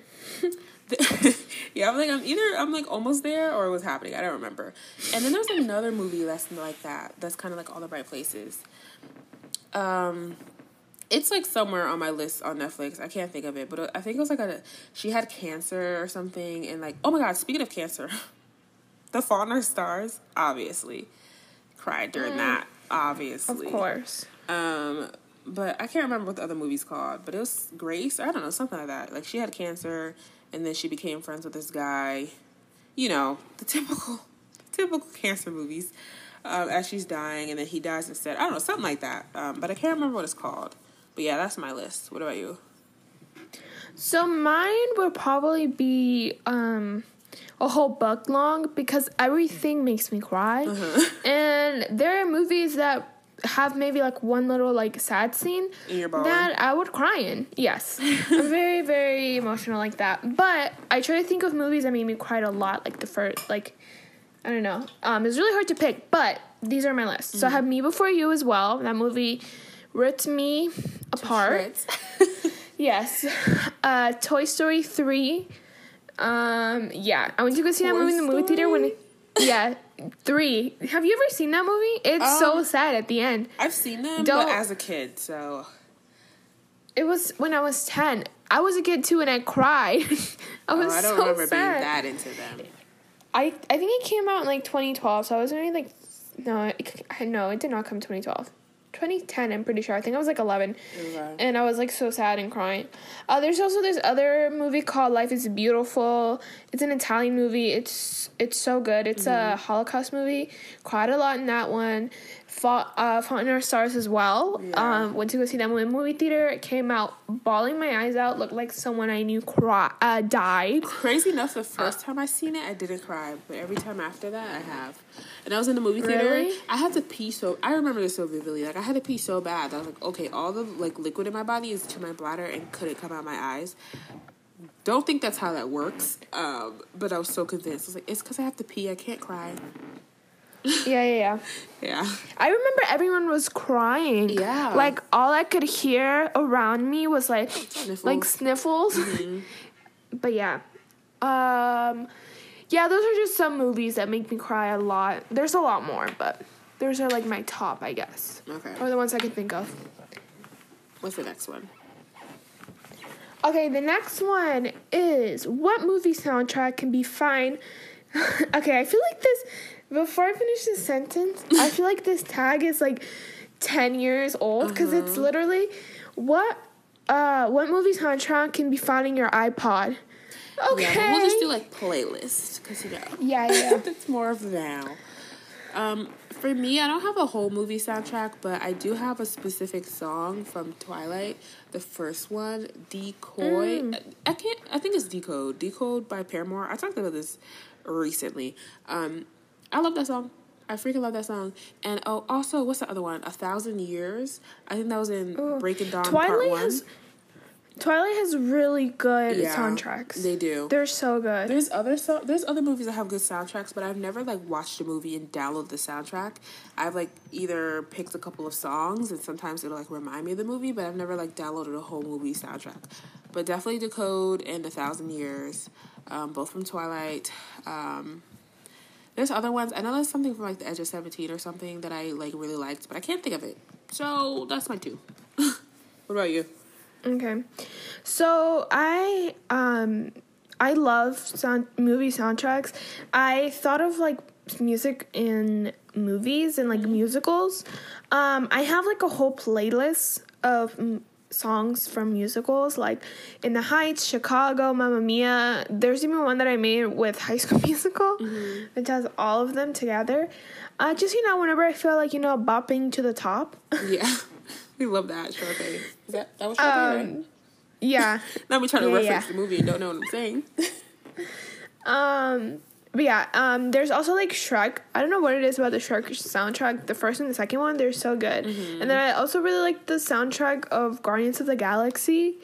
yeah, I'm like I'm either I'm like almost there or it was happening. I don't remember. And then there's another movie that's like that. That's kind of like all the bright places. Um, it's like somewhere on my list on Netflix. I can't think of it, but I think it was like a she had cancer or something, and like oh my god, speaking of cancer, The Our Stars obviously cried during mm. that. Obviously, of course. Um, but I can't remember what the other movie's called. But it was Grace. I don't know something like that. Like she had cancer, and then she became friends with this guy. You know the typical, typical cancer movies. Um, as she's dying, and then he dies instead. I don't know something like that. Um, but I can't remember what it's called. But yeah, that's my list. What about you? So mine would probably be um, a whole book long because everything makes me cry, uh-huh. and there are movies that have maybe like one little like sad scene that I would cry in. Yes, I'm very very emotional like that. But I try to think of movies that made me cry a lot. Like the first like I don't know. Um, it's really hard to pick, but these are my list. Mm-hmm. So I have Me Before You as well. That movie ripped me apart. yes. Uh, Toy Story three. Um, yeah, I went to go see Toy that movie in the movie theater when. It, yeah, three. Have you ever seen that movie? It's um, so sad at the end. I've seen them, Don't, but as a kid, so. It was when I was ten. I was a kid too, and I cried. I was oh, I don't so remember sad. being that into them. I I think it came out in like 2012, so I was only like, no, it, no, it did not come 2012. 2010 i'm pretty sure. I think i was like 11 okay. and i was like so sad and crying. Uh, there's also this other movie called life is beautiful. It's an italian movie. It's it's so good. It's mm-hmm. a holocaust movie. Cried a lot in that one Fault, uh, Fault in Our Stars as well. Yeah. Um, went to go see them in movie theater. It came out bawling my eyes out. Looked like someone I knew cry, uh, died. Crazy enough, the first time I seen it, I didn't cry, but every time after that, I have. And I was in the movie theater. Really? I had to pee so. I remember this so vividly. Like I had to pee so bad. I was like, okay, all the like liquid in my body is to my bladder and couldn't come out my eyes. Don't think that's how that works. Um, but I was so convinced. I was like, it's because I have to pee. I can't cry. Yeah, yeah, yeah. yeah. I remember everyone was crying. Yeah. Like all I could hear around me was like sniffles. like sniffles. Mm-hmm. but yeah. Um yeah, those are just some movies that make me cry a lot. There's a lot more, but those are like my top, I guess. Okay. Or the ones I can think of. What's the next one? Okay, the next one is what movie soundtrack can be fine. okay, I feel like this before I finish this sentence, I feel like this tag is like 10 years old because uh-huh. it's literally what uh what movie soundtrack can be found in your iPod. Okay. Yeah, we'll just do like playlist because you know. Yeah, yeah. it's more of now. Um, for me, I don't have a whole movie soundtrack, but I do have a specific song from Twilight, the first one, Decoy. Mm. I can't. I think it's Decode. Decode by Paramore. I talked about this recently. Um, I love that song. I freaking love that song. And oh, also, what's the other one? A Thousand Years. I think that was in Ooh. Breaking Dawn Twilight Part One. Has, Twilight has really good yeah, soundtracks. They do. They're so good. There's other so there's other movies that have good soundtracks, but I've never like watched a movie and downloaded the soundtrack. I've like either picked a couple of songs and sometimes it'll like remind me of the movie, but I've never like downloaded a whole movie soundtrack. But definitely Decode and A Thousand Years, um, both from Twilight. Um, there's other ones. I know there's something from like the Edge of Seventeen or something that I like really liked, but I can't think of it. So that's my two. what about you? Okay, so I um I love sound movie soundtracks. I thought of like music in movies and like musicals. Um, I have like a whole playlist of mm, songs from musicals, like In the Heights, Chicago, Mamma Mia. There's even one that I made with High School Musical, which has all of them together. Uh, just you know, whenever I feel like you know bopping to the top. Yeah. we love that, Sharpay. Is that, that was Sharpay, right? Um, yeah. Now we trying to yeah, reference yeah. the movie and don't know what I'm saying. Um, but yeah, um, there's also like Shrek. I don't know what it is about the Shrek soundtrack. The first and the second one, they're so good. And then I also really like the soundtrack of Guardians of the Galaxy.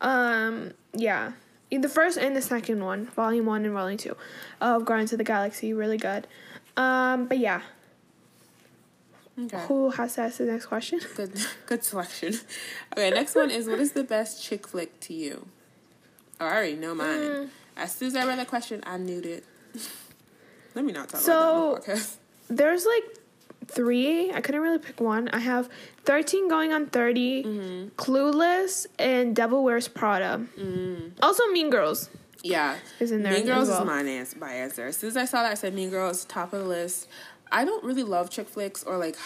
Um, yeah, the first and the second one, Volume One and Volume Two, of Guardians of the Galaxy, really good. Um, but yeah, Okay. who has to ask the next question? Good, good selection. Okay, next one is what is the best chick flick to you? Oh, I already know mine. Mm. As soon as I read that question, I knew it. Let me not talk So- about that on the podcast. There's like three. I couldn't really pick one. I have 13 going on 30, Mm-hmm. Clueless, and Devil Wears Prada. Also, Mean Girls Yeah, is in there. Mm. Mean Girls well. is answer, my answer. As soon as I saw that, I said Mean Girls top of the list. I don't really love chick flicks or like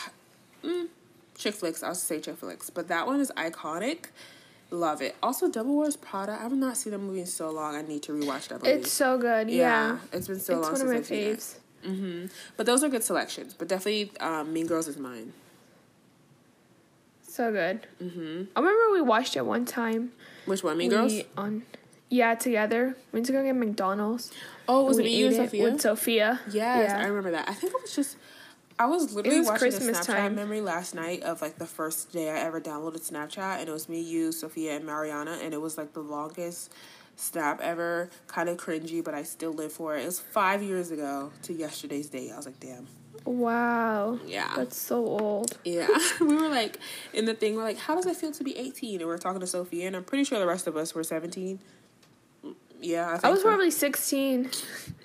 mm, chick flicks. I'll say chick flicks, but that one is iconic. Love it. Also, Double Wears Prada. I have not seen that movie in so long. I need to rewatch that movie. It's so good. Yeah. it's been so it's long one since of my I've seen it. faves. hmm But those are good selections. But definitely, um, Mean Girls is mine. So good. hmm I remember we watched it one time. Which one? Mean We- Girls? On, yeah, together. We went to go get McDonald's. Oh, was it me, you, and Sophia? With Sophia. Yes, I remember that. I think it was just I was literally was watching Christmas a Snapchat time. memory last night of like the first day I ever downloaded Snapchat and it was me, you, Sophia, and Mariana and it was like the longest snap ever. Kind of cringy, but I still live for it. It was five years ago to yesterday's date. I was like, damn. Wow. Yeah. That's so old. Yeah. we were like in the thing, we're like, how does it feel to be eighteen? And we are talking to Sophia and I'm pretty sure the rest of us were seventeen. Yeah, I think I was so. probably 16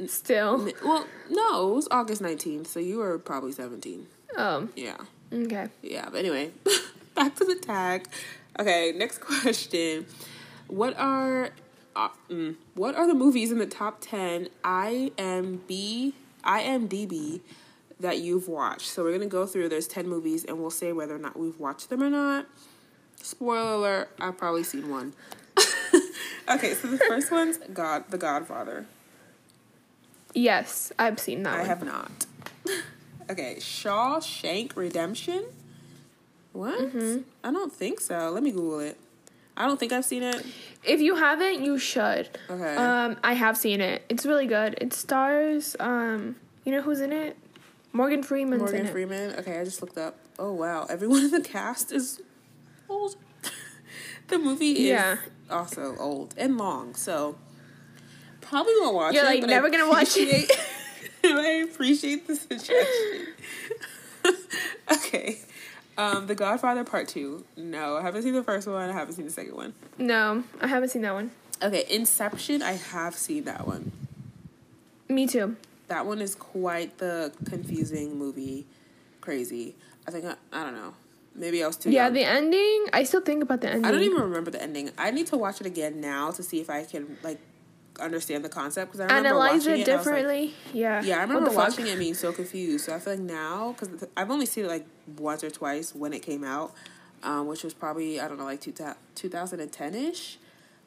still. well, no, it was August nineteenth, so you were probably seventeen. Um, Yeah. okay. Yeah, but anyway, back to the tag. Okay, next question. What are uh, mm, what are the movies in the top 10 IMB IMDb that you've watched? So we're going to go through there's 10 movies and we'll say whether or not we've watched them or not. Spoiler alert, I've probably seen one. Okay, so the first one's God, The Godfather. Yes, I've seen that I one. have not. Okay, Shawshank Redemption. What? Mm-hmm. I don't think so. Let me Google it. I don't think I've seen it. If you haven't, you should. Okay. Um, I have seen it. It's really good. It stars, um, you know who's in it? Morgan Freeman's in Morgan. Freeman. Okay, I just looked up. Oh wow, everyone in the cast is old. The movie is Yeah. also old and long, so probably won't watch You're, it. like, but never I gonna watch it. I appreciate the suggestion. okay. Um, The Godfather Part Two. No, I haven't seen the first one. I haven't seen the second one. No, I haven't seen that one. Okay, Inception. I have seen that one. Me too. That one is quite the confusing movie. Crazy. I think I, I don't know. Maybe I was too Yeah, young. the ending. I still think about the ending. I don't even remember the ending. I need to watch it again now to see if I can like understand the concept because I remember analyze it it. and I was like- differently. yeah. yeah, I remember the fuck? watching it and being so confused. So I feel like now because I've only seen it like once or twice when it came out, um, which was probably I don't know like two two thousand and ten ish.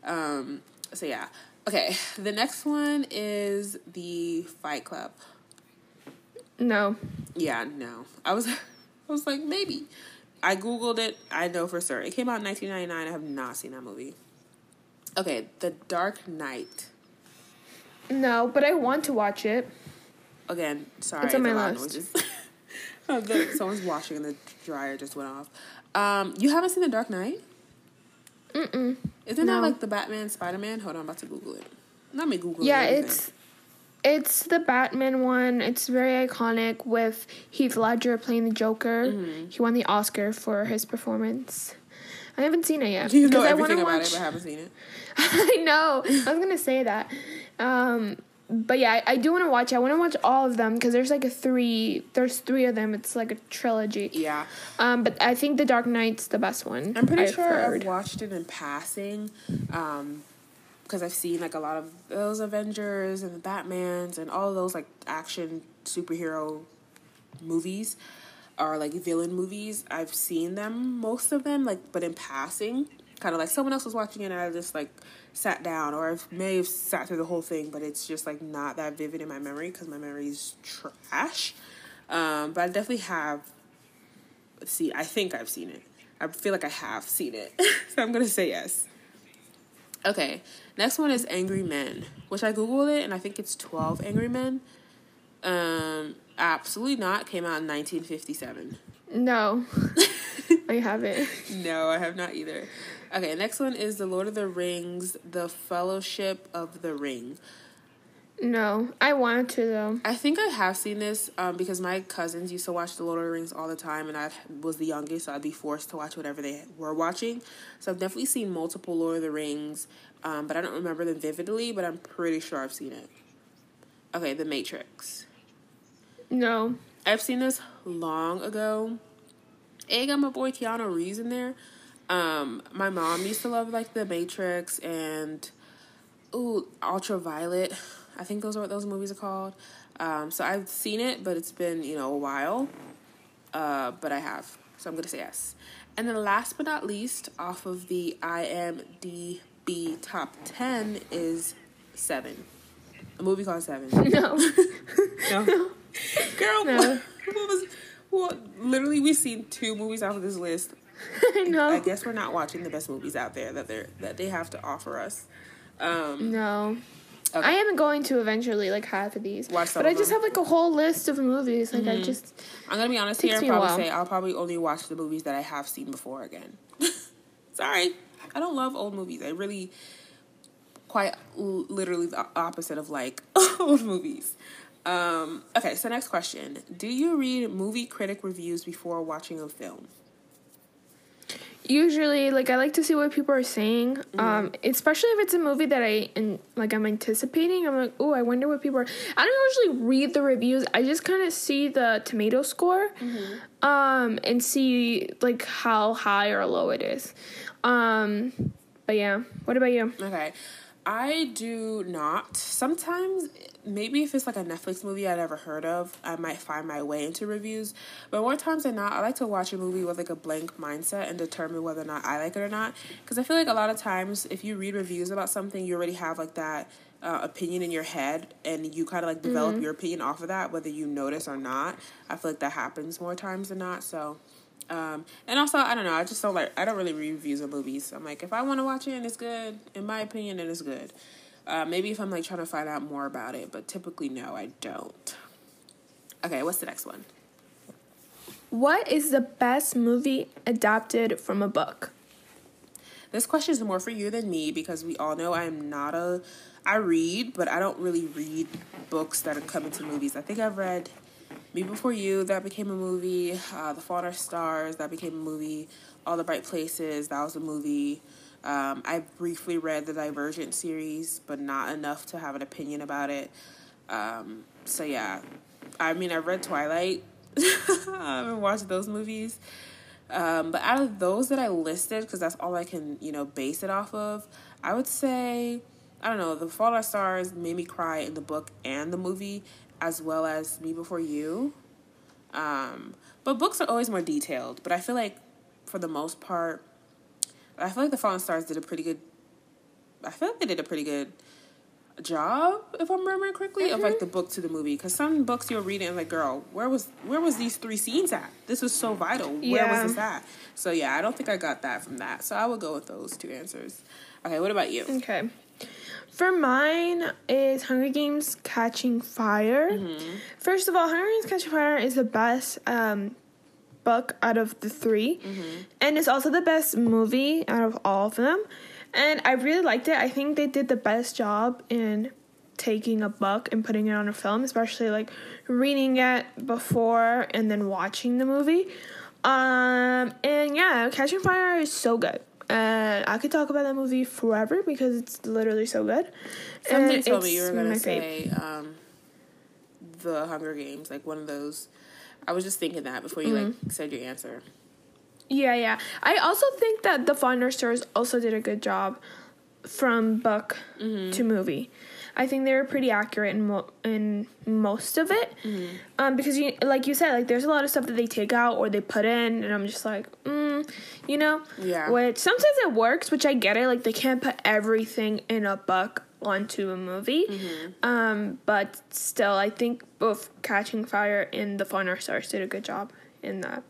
Um, so yeah. Okay, the next one is the Fight Club. No. Yeah, no. I was I was like, maybe. I Googled it. I know for sure. It came out in 1999. I have not seen that movie. Okay, The Dark Knight. No, but I want to watch it. Again, sorry. It's on my list. someone's washing and the dryer just went off. Um, you haven't seen The Dark Knight? Mm-mm. Isn't No. that like the Batman Spider Man? Hold on, I'm about to Google it. Let me Google Yeah, everything. it's it's the Batman one. It's very iconic with Heath Ledger playing the Joker. Mm-hmm. He won the Oscar for his performance. I haven't seen it yet You know because I everything want to about watch. it, but haven't seen it. I know. I was gonna say that. Um, but yeah, I, I do want to watch. it. I want to watch all of them because there's like a three. There's three of them. It's like a trilogy. Yeah. Um, but I think the Dark Knight's the best one. I'm pretty I've sure heard. I've watched it in passing. Um, because I've seen like a lot of those Avengers and the Batmans and all those like action superhero movies or like villain movies. I've seen them, most of them, like but in passing, kind of like someone else was watching it and I just like sat down or I may have sat through the whole thing, but it's just like not that vivid in my memory because my memory is trash. Um, but I definitely have see. I think I've seen it. I feel like I have seen it, so I'm gonna say yes. Okay, next one is Angry Men, which I googled it and I think it's Twelve Angry Men. Um, absolutely not. Came out in 1957. No, I haven't. No, I have not either. Okay, next one is The Lord of the Rings: The Fellowship of the Ring. No, I wanted to though. I think I have seen this um, because my cousins used to watch The Lord of the Rings all the time, and I was the youngest, so I'd be forced to watch whatever they were watching. So I've definitely seen multiple Lord of the Rings, um, but I don't remember them vividly, but I'm pretty sure I've seen it. Okay, The Matrix. No. I've seen this long ago. A got my boy Keanu Reeves in there. Um, my mom used to love like The Matrix and ooh Ultraviolet. I think those are what those movies are called. Um, so I've seen it, but it's been you know a while. Uh, but I have, so I'm gonna say yes. And then last but not least, off of the IMDb top ten is Seven, a movie called Seven. No. no. Girl, No. What, what was? Well, literally, we've seen two movies off of this list. no. I guess we're not watching the best movies out there that they that they have to offer us. Um, No. Okay. I am going to eventually like half of these. Watch some but I just. Mm-hmm. have like a whole list of movies. Like I just I'm gonna be honest here and probably say I'll probably only watch the movies that I have seen before again. Sorry, I don't love old movies. I really, quite literally the opposite of like old movies. Um, okay, so next question: Do you read movie critic reviews before watching a film? Usually like I like to see what people are saying. Mm-hmm. Um, especially if it's a movie that I and like I'm anticipating. I'm like, oh, I wonder what people are. I don't usually read the reviews. I just kind of see the tomato score, Mm-hmm. um, and see like how high or low it is. Um, but yeah, what about you? Okay. I do not. Sometimes, maybe if it's like a Netflix movie I'd never heard of, I might find my way into reviews. But more times than not, I like to watch a movie with like a blank mindset and determine whether or not I like it or not. Because I feel like a lot of times, if you read reviews about something, you already have like that uh, opinion in your head and you kind of like develop your opinion off of that, whether you notice or not. I feel like that happens more times than not. So. Um, and also, I don't know. I just don't like. I don't really read reviews of movies. I'm like, if I want to watch it and it's good, in my opinion, then it's good. Uh, maybe if I'm like trying to find out more about it, but typically, no, I don't. Okay, what's the next one? What is the best movie adapted from a book? This question is more for you than me because we all know I am not a. I read, but I don't really read books that are coming to movies. I think I've read Me Before You, that became a movie. Uh, the Fault in Our Stars, that became a movie. All the Bright Places, that was a movie. Um, I briefly read the Divergent series, but not enough to have an opinion about it. Um, so yeah, I mean, I've read Twilight. I haven't watched those movies. Um, but out of those that I listed, because that's all I can, you know, base it off of, I would say, I don't know, The Fault Our Stars made me cry in the book and the movie, as well as Me Before You. Um, but books are always more detailed. But I feel like, for the most part, I feel like The Fallen Stars did a pretty good. I feel like they did a pretty good job, if I'm remembering correctly, of like the book to the movie. Because some books you'll read it and like, girl, where was where was these three scenes at? This was so vital. Where Yeah. was this at? So yeah, I don't think I got that from that. So I would go with those two answers. Okay, what about you? Okay. For mine is Hunger Games Catching Fire. First of all, Hunger Games Catching Fire is the best um, book out of the 3 And it's also the best movie out of all of them. And I really liked it. I think they did the best job in taking a book and putting it on a film, especially like reading it before and then watching the movie. Um, and yeah, Catching Fire is so good. And I could talk about that movie forever because it's literally so good. Something And told me you were gonna say um, the Hunger Games, like one of those. I was just thinking that before you like said your answer. Yeah, yeah. I also think that the Fonder Stars also did a good job from book Mm-hmm. to movie. I think they were pretty accurate in mo- in most of it, Mm-hmm. um, because you like you said, like there's a lot of stuff that they take out or they put in, and I'm just like, mm, you know, Yeah. Which sometimes it works, which I get it. Like they can't put everything in a book onto a movie, Mm-hmm. um, but still, I think both Catching Fire and The Our Stars did a good job in that.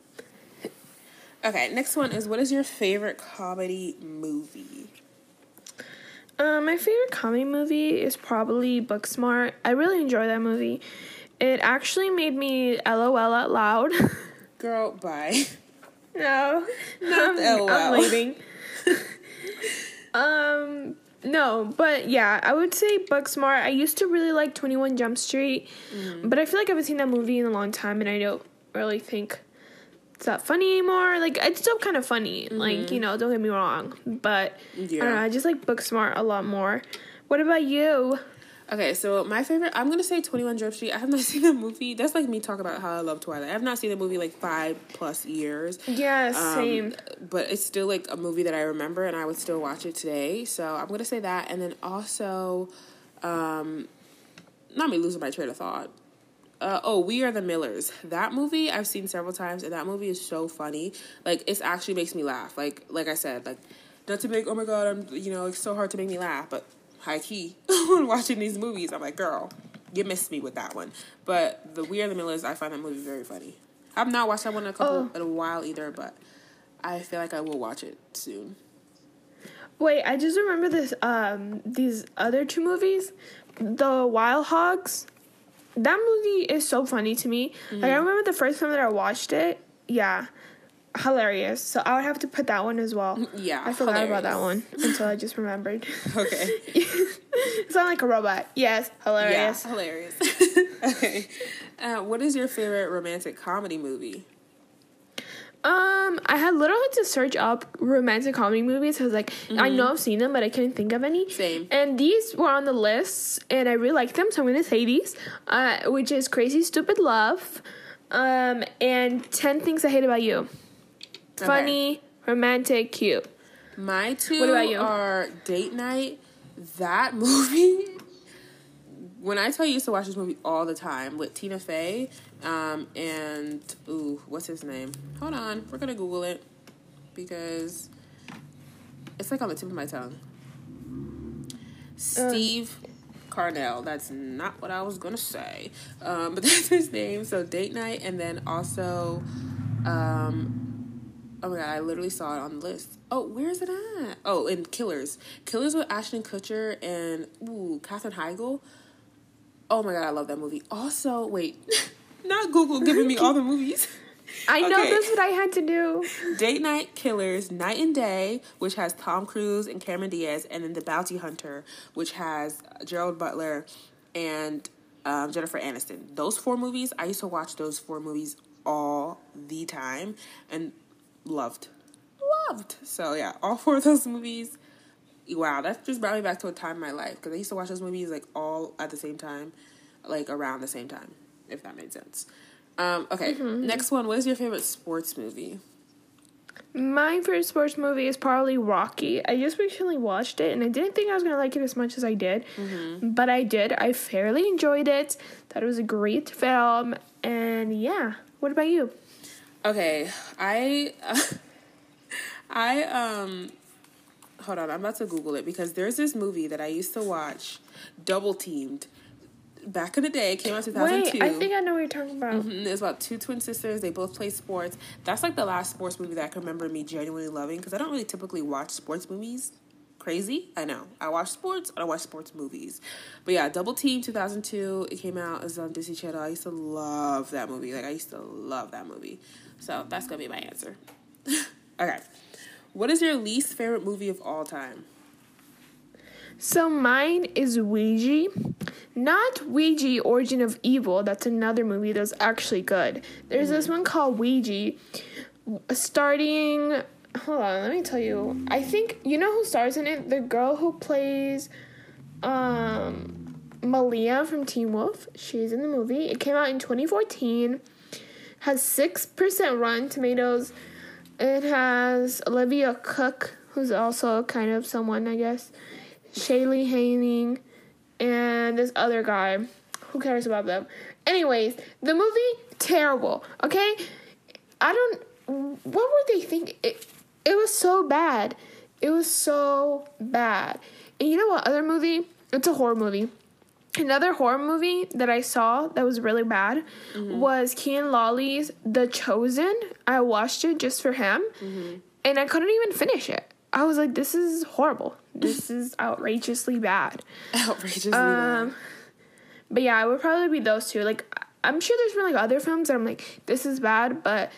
Okay, next one is what is your favorite comedy movie? Um, my favorite comedy movie is probably Booksmart. I really enjoy that movie. It actually made me LOL out loud. Girl, bye. no, Not I'm, the I'm leaving. um, no, but yeah, I would say Booksmart. I used to really like Twenty One Jump Street, Mm-hmm. but I feel like I haven't seen that movie in a long time, and I don't really think it's that funny anymore. Like it's still kind of funny. Like you know, don't get me wrong, but I don't know. Mm-hmm. Yeah. I just like Booksmart a lot more. What about you? Okay, so my favorite, I'm gonna say 21 Jump Street. I have not seen the movie. That's like me talking about how I love Twilight. I have not seen the movie like five plus years. Yeah, Um, same. But it's still like a movie that I remember and I would still watch it today. So I'm gonna say that. And then also, um, not me losing my train of thought. Uh, oh, We Are the Millers. That movie I've seen several times, and that movie is so funny. Like it actually makes me laugh. Like like I said, like not to make oh my god, I'm you know it's so hard to make me laugh, but high key when watching these movies, I'm like, girl, you missed me with that one. But the We Are the Millers, I find that movie very funny. I've not watched that one in a couple Oh. in a while either, but I feel like I will watch it soon. Wait, I just remember this. Um, these other two movies, the Wild Hogs. That movie is so funny to me. Like I remember the first time that I watched it. Yeah, hilarious. So I would have to put that one as well. Yeah, I forgot about that one until I just remembered. Okay. Sound like a robot. Yes, hilarious. Yeah, hilarious. okay. Uh, what is your favorite romantic comedy movie? Um, I had literally to search up romantic comedy movies. I was like, I know I've seen them, but I couldn't think of any. Mm-hmm. Same. And these were on the list, and I really liked them, so I'm gonna say these, uh, which is Crazy Stupid Love, um, and Ten Things I Hate About You. Funny, romantic, cute. My two What about you? are Date Night. That movie. When I tell you, I used to watch this movie all the time with Tina Fey, um, and ooh, what's his name? Hold on, we're gonna Google it because it's like on the tip of my tongue. Steve Carell. That's not what I was gonna say, um, but that's his name. So Date Night, and then also, um, Oh my god, I literally saw it on the list. Oh, where is it at? Oh, in Killers. Killers with Ashton Kutcher and ooh, Katherine Heigl. Oh my god, I love that movie. Also, wait, not Google giving me all the movies. I know Okay. that's what I had to do. Date Night Killers, Night and Day, which has Tom Cruise and Cameron Diaz, and then The Bounty Hunter, which has Gerard Butler and um, Jennifer Aniston. Those four movies, I used to watch those four movies all the time and loved. Loved. So, yeah, all four of those movies. Wow, that just brought me back to a time in my life because I used to watch those movies like all at the same time, like around the same time, if that made sense. Um, okay, next one. What is your favorite sports movie? My favorite sports movie is probably Rocky. I just recently watched it and I didn't think I was gonna like it as much as I did, but I did. I fairly enjoyed it. Thought it was a great film, and yeah. What about you? Okay, I I um hold on, I'm about to Google it because there's this movie that I used to watch, Double Teamed. Back in the day, came out in 2002. Wait, I think I know what you're talking about. Mhm, It's about two twin sisters. They both play sports. That's like the last sports movie that I can remember me genuinely loving because I don't really typically watch sports movies. Crazy, I know. I watch sports. I don't watch sports movies. But yeah, Double Team 2002. It came out. It was on Disney Channel. I used to love that movie. Like I used to love that movie. So that's gonna be my answer. okay, what is your least favorite movie of all time? So mine is Ouija. Not Ouija Origin of Evil. That's another movie that's actually good. There's this one called Ouija starting hold on, let me tell you. I think you know who stars in it? The girl who plays um Malia from Teen Wolf. She's in the movie. It came out in 2014. Has 6% Rotten Tomatoes. It has Olivia Cooke, who's also kind of someone, I guess. Shelley Hennig, and this other guy. Who cares about them? Anyways, the movie terrible. Okay, I don't. What were they thinking? It, it was so bad. It was so bad. And you know what other movie? It's a horror movie. Another horror movie that I saw that was really bad mm-hmm. was Kian Lawley's The Chosen. I watched it just for him, mm-hmm. and I couldn't even finish it. I was like, "This is horrible. This is outrageously bad." Outrageously um, bad. But yeah, it would probably be those two. Like, I'm sure there's been like other films that I'm like, "This is bad," but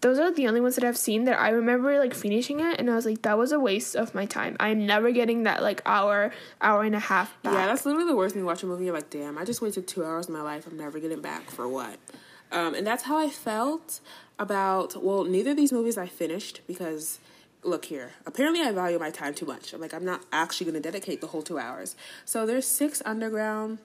those are the only ones that I've seen that I remember like finishing it and I was like that was a waste of my time. I'm never getting that like hour, hour and a half back. Yeah, that's literally the worst thing you watch a movie. You're like, damn, I just wasted two hours of my life. I'm never getting back for what? Um, and that's how I felt about well, neither of these movies I finished because look here. Apparently I value my time too much. I'm like, I'm not actually gonna dedicate the whole two hours. So there's six underground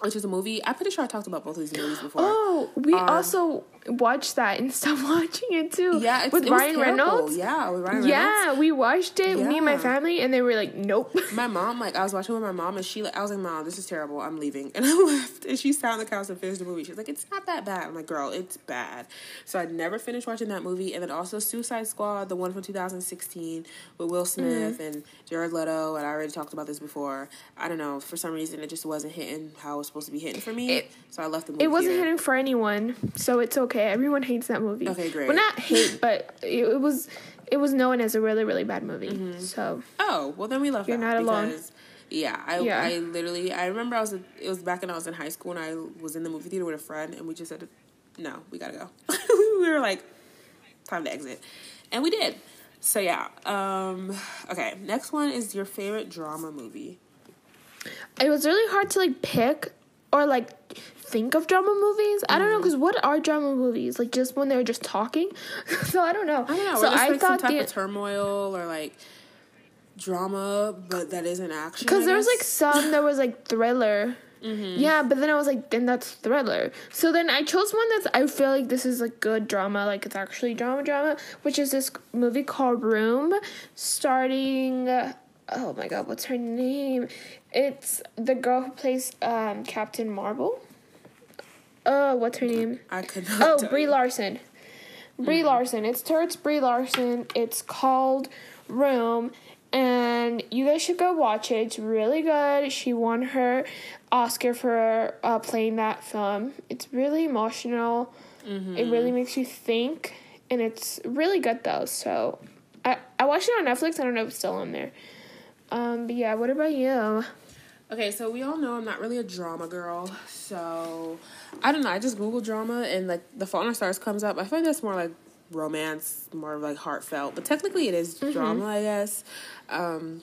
which is a movie. I'm pretty sure I talked about both of these movies before. Oh, we um, also watched that and stopped watching it too. Yeah, with Ryan Reynolds. Yeah, with Ryan Reynolds. Yeah, we watched it. Yeah. Me and my family, and they were like, "Nope." My mom, like, I was watching with my mom, and she, like, I was like, "Mom, this is terrible. I'm leaving," and I left. And she sat on the couch and finished the movie. She's like, "It's not that bad." I'm like, "Girl, it's bad." So I never finished watching that movie, and then also Suicide Squad, the one from 2016 with Will Smith mm-hmm. and Jared Leto, and I already talked about this before. I don't know, for some reason, it just wasn't hitting how it was supposed to be hitting for me. It, so I left the movie. It wasn't hitting for anyone, so it's okay. Everyone hates that movie. Okay, great. Well, not hate, but it, it was it was known as a really really bad movie. Mm-hmm. So. Oh well, then we left. You're not alone. Yeah, I yeah. I literally I remember I was it was back when I was in high school and I was in the movie theater with a friend and we just said, no, we gotta go. we were like, time to exit, and we did. So yeah. Um, okay, next one is your favorite drama movie. It was really hard to like pick or like think of drama movies. I don't know because mm-hmm. what are drama movies? Like just when they're just talking. so I don't know. I don't know. So I like thought some type the, of turmoil or like drama, but that isn't action. Because there was like some that was like thriller. Mm-hmm. Yeah, but then I was like, then that's thriller. So then I chose one that's I feel like this is like good drama, like it's actually drama drama, which is this movie called Room, starting. oh my god, what's her name? It's the girl who plays um, Captain Marvel. Oh, what's her name? I could Oh, Brie Larson. Brie mm-hmm. Larson. It's Turt's Brie Larson. It's called Room, and you guys should go watch it. It's really good. She won her Oscar for uh, playing that film. It's really emotional. Mm-hmm. It really makes you think, and it's really good though. So, I I watched it on Netflix. I don't know if it's still on there. Um, but yeah, what about you? Okay, so we all know I'm not really a drama girl, so I don't know. I just Google drama and like The Fault in Our Stars comes up. I find that's more like romance, more of like heartfelt, but technically it is mm-hmm. drama, I guess. Um,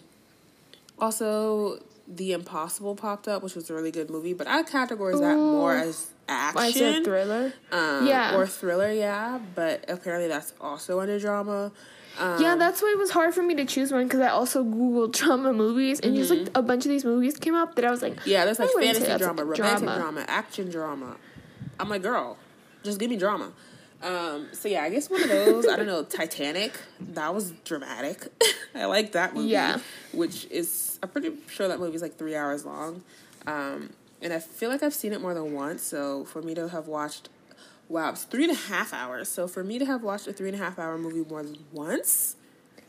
also, The Impossible popped up, which was a really good movie, but I categorize that more as action, thriller, um, yeah, or thriller, yeah. But apparently that's also under drama. Um, yeah, that's why it was hard for me to choose one because I also googled drama movies and mm-hmm. just like mm-hmm. a bunch of these movies came up that I was like, yeah, that's like fantasy drama, like romantic drama. drama, action drama. I'm like, girl, just give me drama. Um, so yeah, I guess one of those. I don't know, Titanic. That was dramatic. I like that movie. Yeah, which is I'm pretty sure that movie is like three hours long. Um, and I feel like I've seen it more than once. So for me to have watched Wow, it's three and a half hours. So for me to have watched a three and a half hour movie more than once,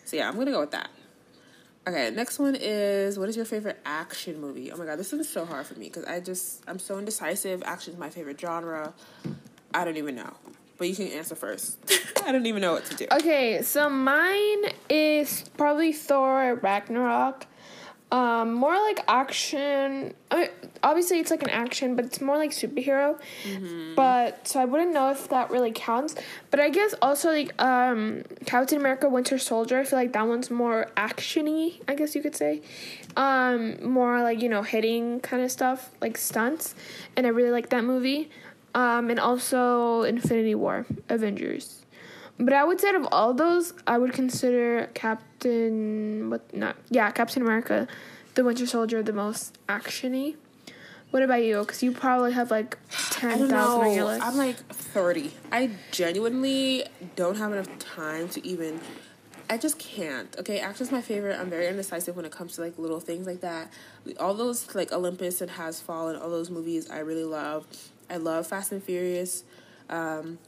so yeah, I'm gonna go with that. Okay, next one is what is your favorite action movie? Oh my god, this one's so hard for me because I just I'm so indecisive. Action is my favorite genre. I don't even know, but you can answer first. I don't even know what to do. Okay, so mine is probably Thor Ragnarok. Um, more like action. I mean, obviously, it's like an action, but it's more like superhero. Mm-hmm. But so I wouldn't know if that really counts. But I guess also like um, Captain America: Winter Soldier. I feel like that one's more actiony. I guess you could say, um, more like you know hitting kind of stuff, like stunts. And I really like that movie. Um, and also Infinity War, Avengers. But I would say out of all those, I would consider Captain what not yeah Captain America, the Winter Soldier the most actiony. What about you? Because you probably have like ten thousand on your list. I'm like thirty. I genuinely don't have enough time to even I just can't. Okay, action's my favorite. I'm very indecisive when it comes to like little things like that. All those like Olympus and Has Fallen, all those movies I really love. I love Fast and Furious. Um,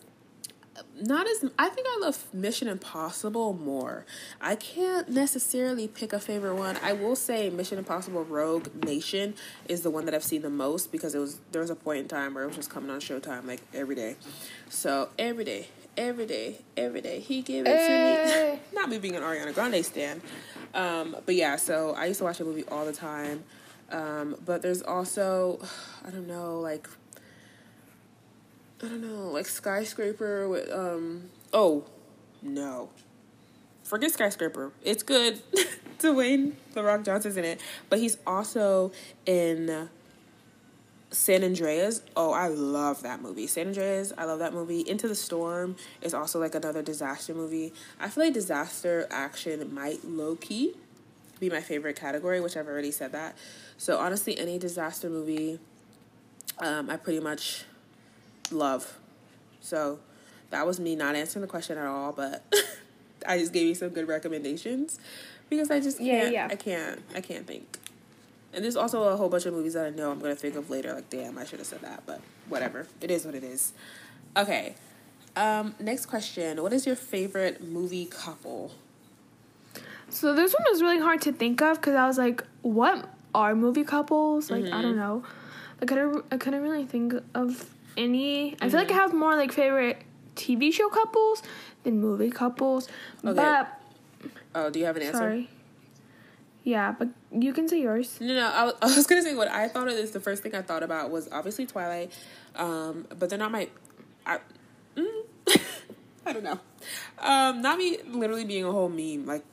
not as I think I love Mission Impossible more. I can't necessarily pick a favorite one. I will say Mission Impossible Rogue Nation is the one that I've seen the most because it was there was a point in time where it was just coming on Showtime like every day. So every day, every day, every day, he gave it hey. to me. Not me being an Ariana Grande stan, um, but yeah. So I used to watch the movie all the time. Um, but there's also, I don't know, like I don't know, like skyscraper with um oh no. Forget skyscraper. It's good. Dwayne the Rock Johnson's in it. But he's also in San Andreas. Oh, I love that movie. San Andreas, I love that movie. Into the Storm is also like another disaster movie. I feel like disaster action might low key be my favorite category, which I've already said that. So honestly, any disaster movie, um, I pretty much love. So that was me not answering the question at all, but I just gave you some good recommendations because I just can't. Yeah, yeah. I can't. I can't think. And there's also a whole bunch of movies that I know I'm gonna think of later. Like, damn, I should have said that, but whatever. It is what it is. Okay. Um, next question. What is your favorite movie couple? So this one was really hard to think of because I was like, what are movie couples? Like, mm-hmm. I don't know. I couldn't. I couldn't really think of any. Mm-hmm. I feel like I mm-hmm. have more like favorite TV show couples than movie couples. Okay. But oh, do you have an answer? Sorry. Yeah, but you can say yours. No, no, I, I was gonna say what I thought of this. The first thing I thought about was obviously Twilight, um, but they're not my. I, mm, I don't know. Um, not me literally being a whole meme. Like,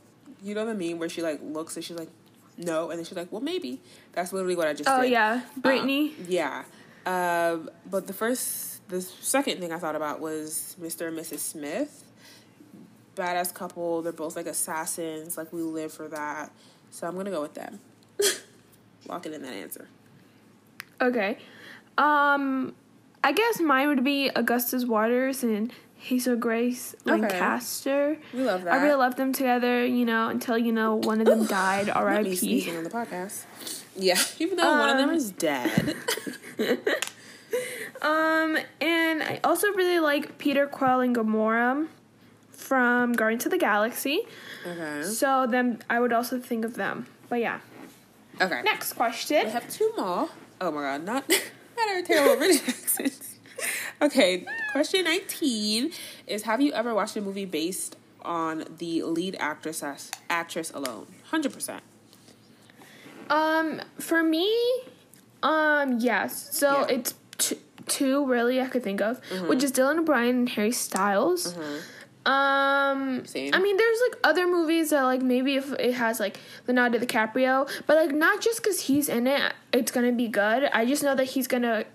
you know the meme where she like looks and she's like, no, and then she's like, well, maybe. That's literally what I just. Oh did. yeah, Brittany. Um, yeah, um, but the first, the second thing I thought about was Mr. and Mrs. Smith. Badass couple. They're both like assassins. Like we live for that. So I'm gonna go with them. Locking in that answer. Okay. Um, I guess mine would be Augustus Waters and Hazel Grace Lancaster. Okay. We love that. I really love them together. You know, until you know one of them died. R.I.P. on the podcast. Yeah, even though um, one of them um, is dead. um, and I also really like Peter Quill and Gamora from Guardians of the Galaxy. Okay. So then I would also think of them. But yeah. Okay. Next question. We have two more. Oh my god, not not our terrible British accents. Okay, question 19 is Have you ever watched a movie based on the lead actress actress alone? 100%. Um, for me, um, yes. So yeah. it's t- two really I could think of, mm-hmm. which is Dylan O'Brien and Harry Styles. Mm-hmm. Um, Same. I mean, there's like other movies that like maybe if it has like Leonardo DiCaprio, but like not just because he's in it, it's gonna be good. I just know that he's gonna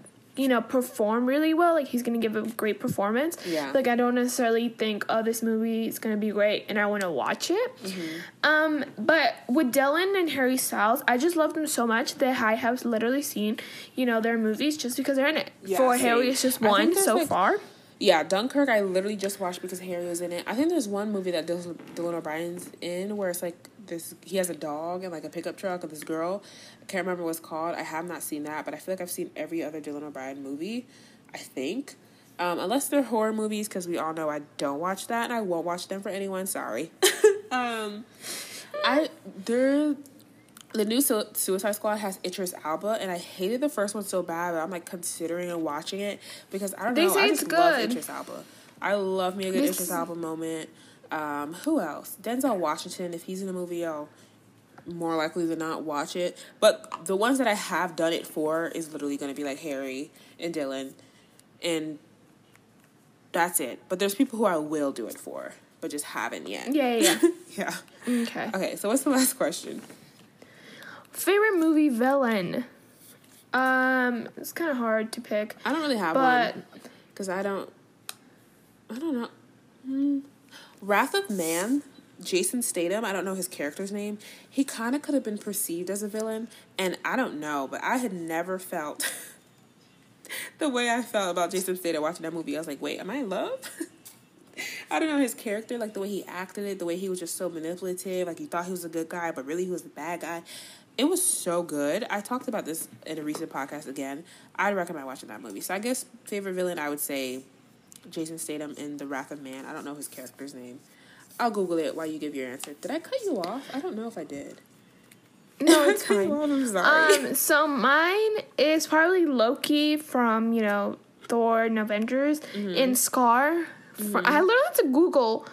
you know, perform really well. Like he's gonna give a great performance. Yeah. Like I don't necessarily think, oh, this movie is gonna be great, and I want to watch it. Mm-hmm. Um, but with Dylan and Harry Styles, I just love them so much that I have literally seen, you know, their movies just because they're in it. Yeah, For same. Harry, it's just one so like, far. Yeah, Dunkirk. I literally just watched because Harry was in it. I think there's one movie that Dylan, Dylan O'Brien's in where it's like this. He has a dog and like a pickup truck with this girl. I can't remember what's called. I have not seen that, but I feel like I've seen every other Dylan O'Brien movie. I think, um, unless they're horror movies, because we all know I don't watch that and I won't watch them for anyone. Sorry. um, I there the new Suicide Squad has Idris Elba, and I hated the first one so bad that I'm like considering and watching it because I don't they know. I just love Idris Elba. I love me a good this... Idris Elba moment. Um, who else? Denzel Washington. If he's in a movie, I'll more likely than not watch it. But the ones that I have done it for is literally going to be like Harry and Dylan, and that's it. But there's people who I will do it for, but just haven't yet. Yeah, yeah, yeah. yeah. Okay. Okay. So what's the last question? Favorite movie villain? Um, it's kind of hard to pick. I don't really have but, one because I don't. I don't know. Mm. Wrath of Man, Jason Statham. I don't know his character's name. He kind of could have been perceived as a villain, and I don't know, but I had never felt the way I felt about Jason Statham watching that movie. I was like, wait, am I in love? I don't know his character, like the way he acted it, the way he was just so manipulative. Like you thought he was a good guy, but really he was a bad guy. It was so good. I talked about this in a recent podcast again. I'd recommend watching that movie. So I guess favorite villain, I would say Jason Statham in The Wrath of Man. I don't know his character's name. I'll Google it while you give your answer. Did I cut you off? I don't know if I did. No, it's fine. I'm sorry. Um, so mine is probably Loki from you know Thor and Avengers mm-hmm. in Scar. Mm-hmm. I literally had to Google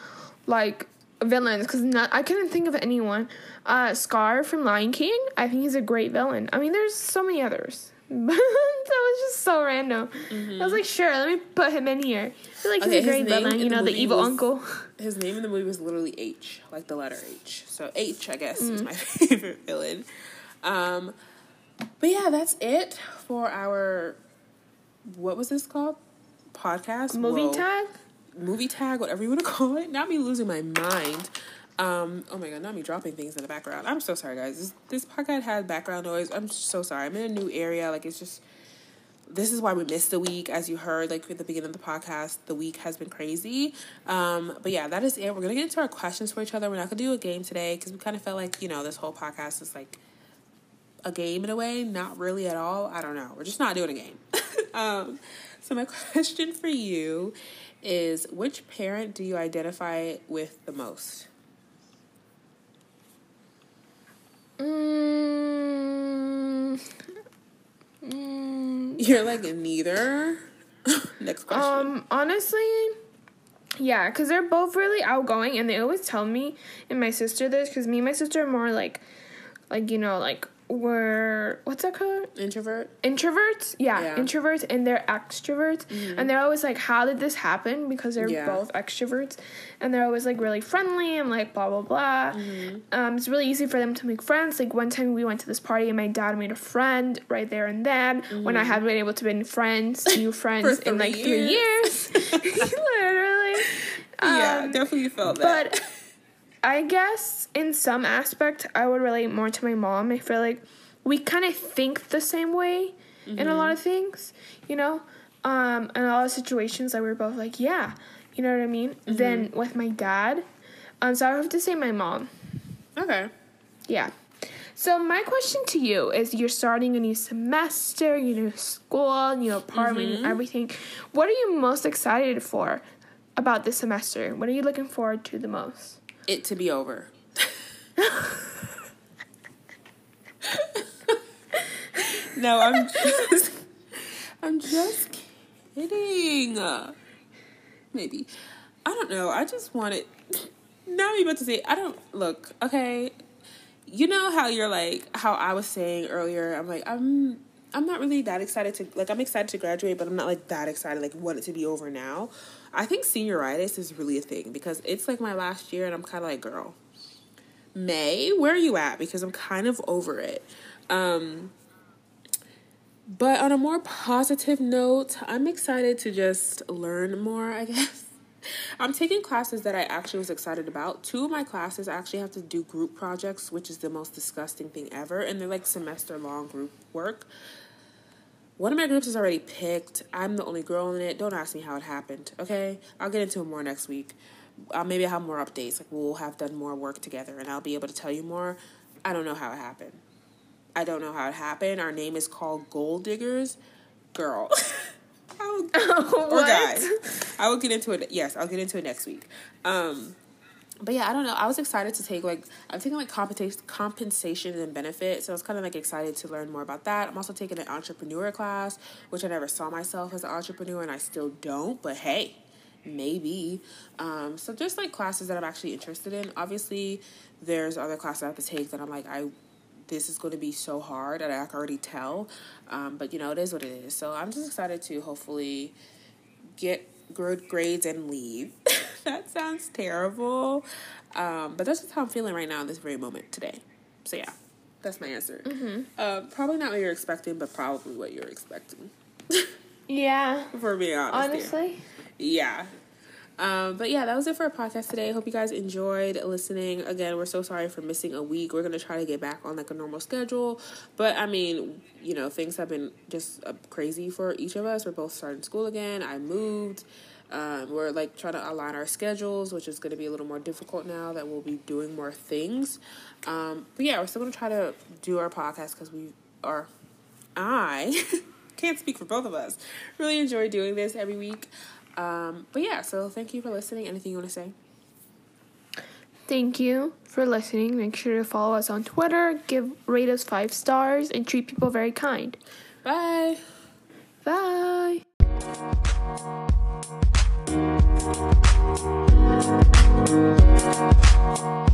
like villains because I couldn't think of anyone. Uh, Scar from Lion King. I think he's a great villain. I mean, there's so many others. that was just so random. Mm-hmm. I was like, sure, let me put him in here. I feel like okay, he's a great villain, you know, the, the evil was, uncle. His name in the movie was literally H, like the letter H. So H, I guess, mm. is my favorite villain. Um, but yeah, that's it for our what was this called? Podcast? Movie Whoa. tag? Movie tag, whatever you want to call it. Not me losing my mind. Um, oh my god, not me dropping things in the background. I'm so sorry, guys. This, this podcast had background noise. I'm so sorry. I'm in a new area. Like, it's just, this is why we missed a week. As you heard, like, at the beginning of the podcast, the week has been crazy. Um, but yeah, that is it. We're going to get into our questions for each other. We're not going to do a game today because we kind of felt like, you know, this whole podcast is like a game in a way. Not really at all. I don't know. We're just not doing a game. um, so, my question for you is which parent do you identify with the most? You're like neither. Next question. Um, honestly, yeah, because they're both really outgoing, and they always tell me and my sister this because me and my sister are more like, like you know, like were what's that called? Introvert. Introverts, yeah, yeah. introverts, and they're extroverts, mm-hmm. and they're always like, "How did this happen?" Because they're yeah. both extroverts, and they're always like really friendly and like blah blah blah. Mm-hmm. Um, it's really easy for them to make friends. Like one time we went to this party, and my dad made a friend right there and then. Mm-hmm. When I mm-hmm. hadn't been able to be friends, new friends in like years. three years, literally. yeah, um, definitely felt that. But I guess in some aspect, I would relate more to my mom. I feel like we kind of think the same way mm-hmm. in a lot of mm-hmm. things, you know? Um, in a lot of situations, that like, we're both like, yeah, you know what I mean? Mm-hmm. Then with my dad, um, so I have to say my mom. Okay. Yeah. So my question to you is: You're starting a new semester, you know, school, new apartment, mm-hmm. everything. What are you most excited for about this semester? What are you looking forward to the most? It to be over. no, I'm just I'm just kidding. Maybe. I don't know. I just want it now I'm about to say I don't look, okay. You know how you're like how I was saying earlier, I'm like, I'm I'm not really that excited to like I'm excited to graduate, but I'm not like that excited like want it to be over now. I think senioritis is really a thing because it's like my last year and I'm kind of like, girl, May, where are you at? Because I'm kind of over it. Um, but on a more positive note, I'm excited to just learn more, I guess. I'm taking classes that I actually was excited about. Two of my classes actually have to do group projects, which is the most disgusting thing ever. And they're like semester long group work. One of my groups is already picked. I'm the only girl in it. Don't ask me how it happened, okay? I'll get into it more next week. Uh, maybe I'll have more updates. Like, we'll have done more work together and I'll be able to tell you more. I don't know how it happened. I don't know how it happened. Our name is called Gold Diggers. Girl. I will, or guys. I will get into it. Yes, I'll get into it next week. Um, but yeah, I don't know. I was excited to take like I'm taking like compensation compensation and benefits, so I was kind of like excited to learn more about that. I'm also taking an entrepreneur class, which I never saw myself as an entrepreneur, and I still don't. But hey, maybe. Um, so just like classes that I'm actually interested in. Obviously, there's other classes I have to take that I'm like I this is going to be so hard and I can already tell. Um, but you know, it is what it is. So I'm just excited to hopefully get good grades and leave. that sounds terrible. Um, but that's just how I'm feeling right now in this very moment today. So yeah, that's my answer. Mm-hmm. Uh, probably not what you're expecting, but probably what you're expecting. yeah. For being honest. Honestly. Yeah. Um, but yeah, that was it for our podcast today. Hope you guys enjoyed listening. Again, we're so sorry for missing a week. We're gonna try to get back on like a normal schedule, but I mean, you know, things have been just uh, crazy for each of us. We're both starting school again. I moved. Um, we're like trying to align our schedules, which is going to be a little more difficult now that we'll be doing more things. Um, but yeah, we're still going to try to do our podcast because we are, I can't speak for both of us, really enjoy doing this every week. Um, but yeah, so thank you for listening. Anything you want to say? Thank you for listening. Make sure to follow us on Twitter, give rate us five stars, and treat people very kind. Bye. Bye. Thank you.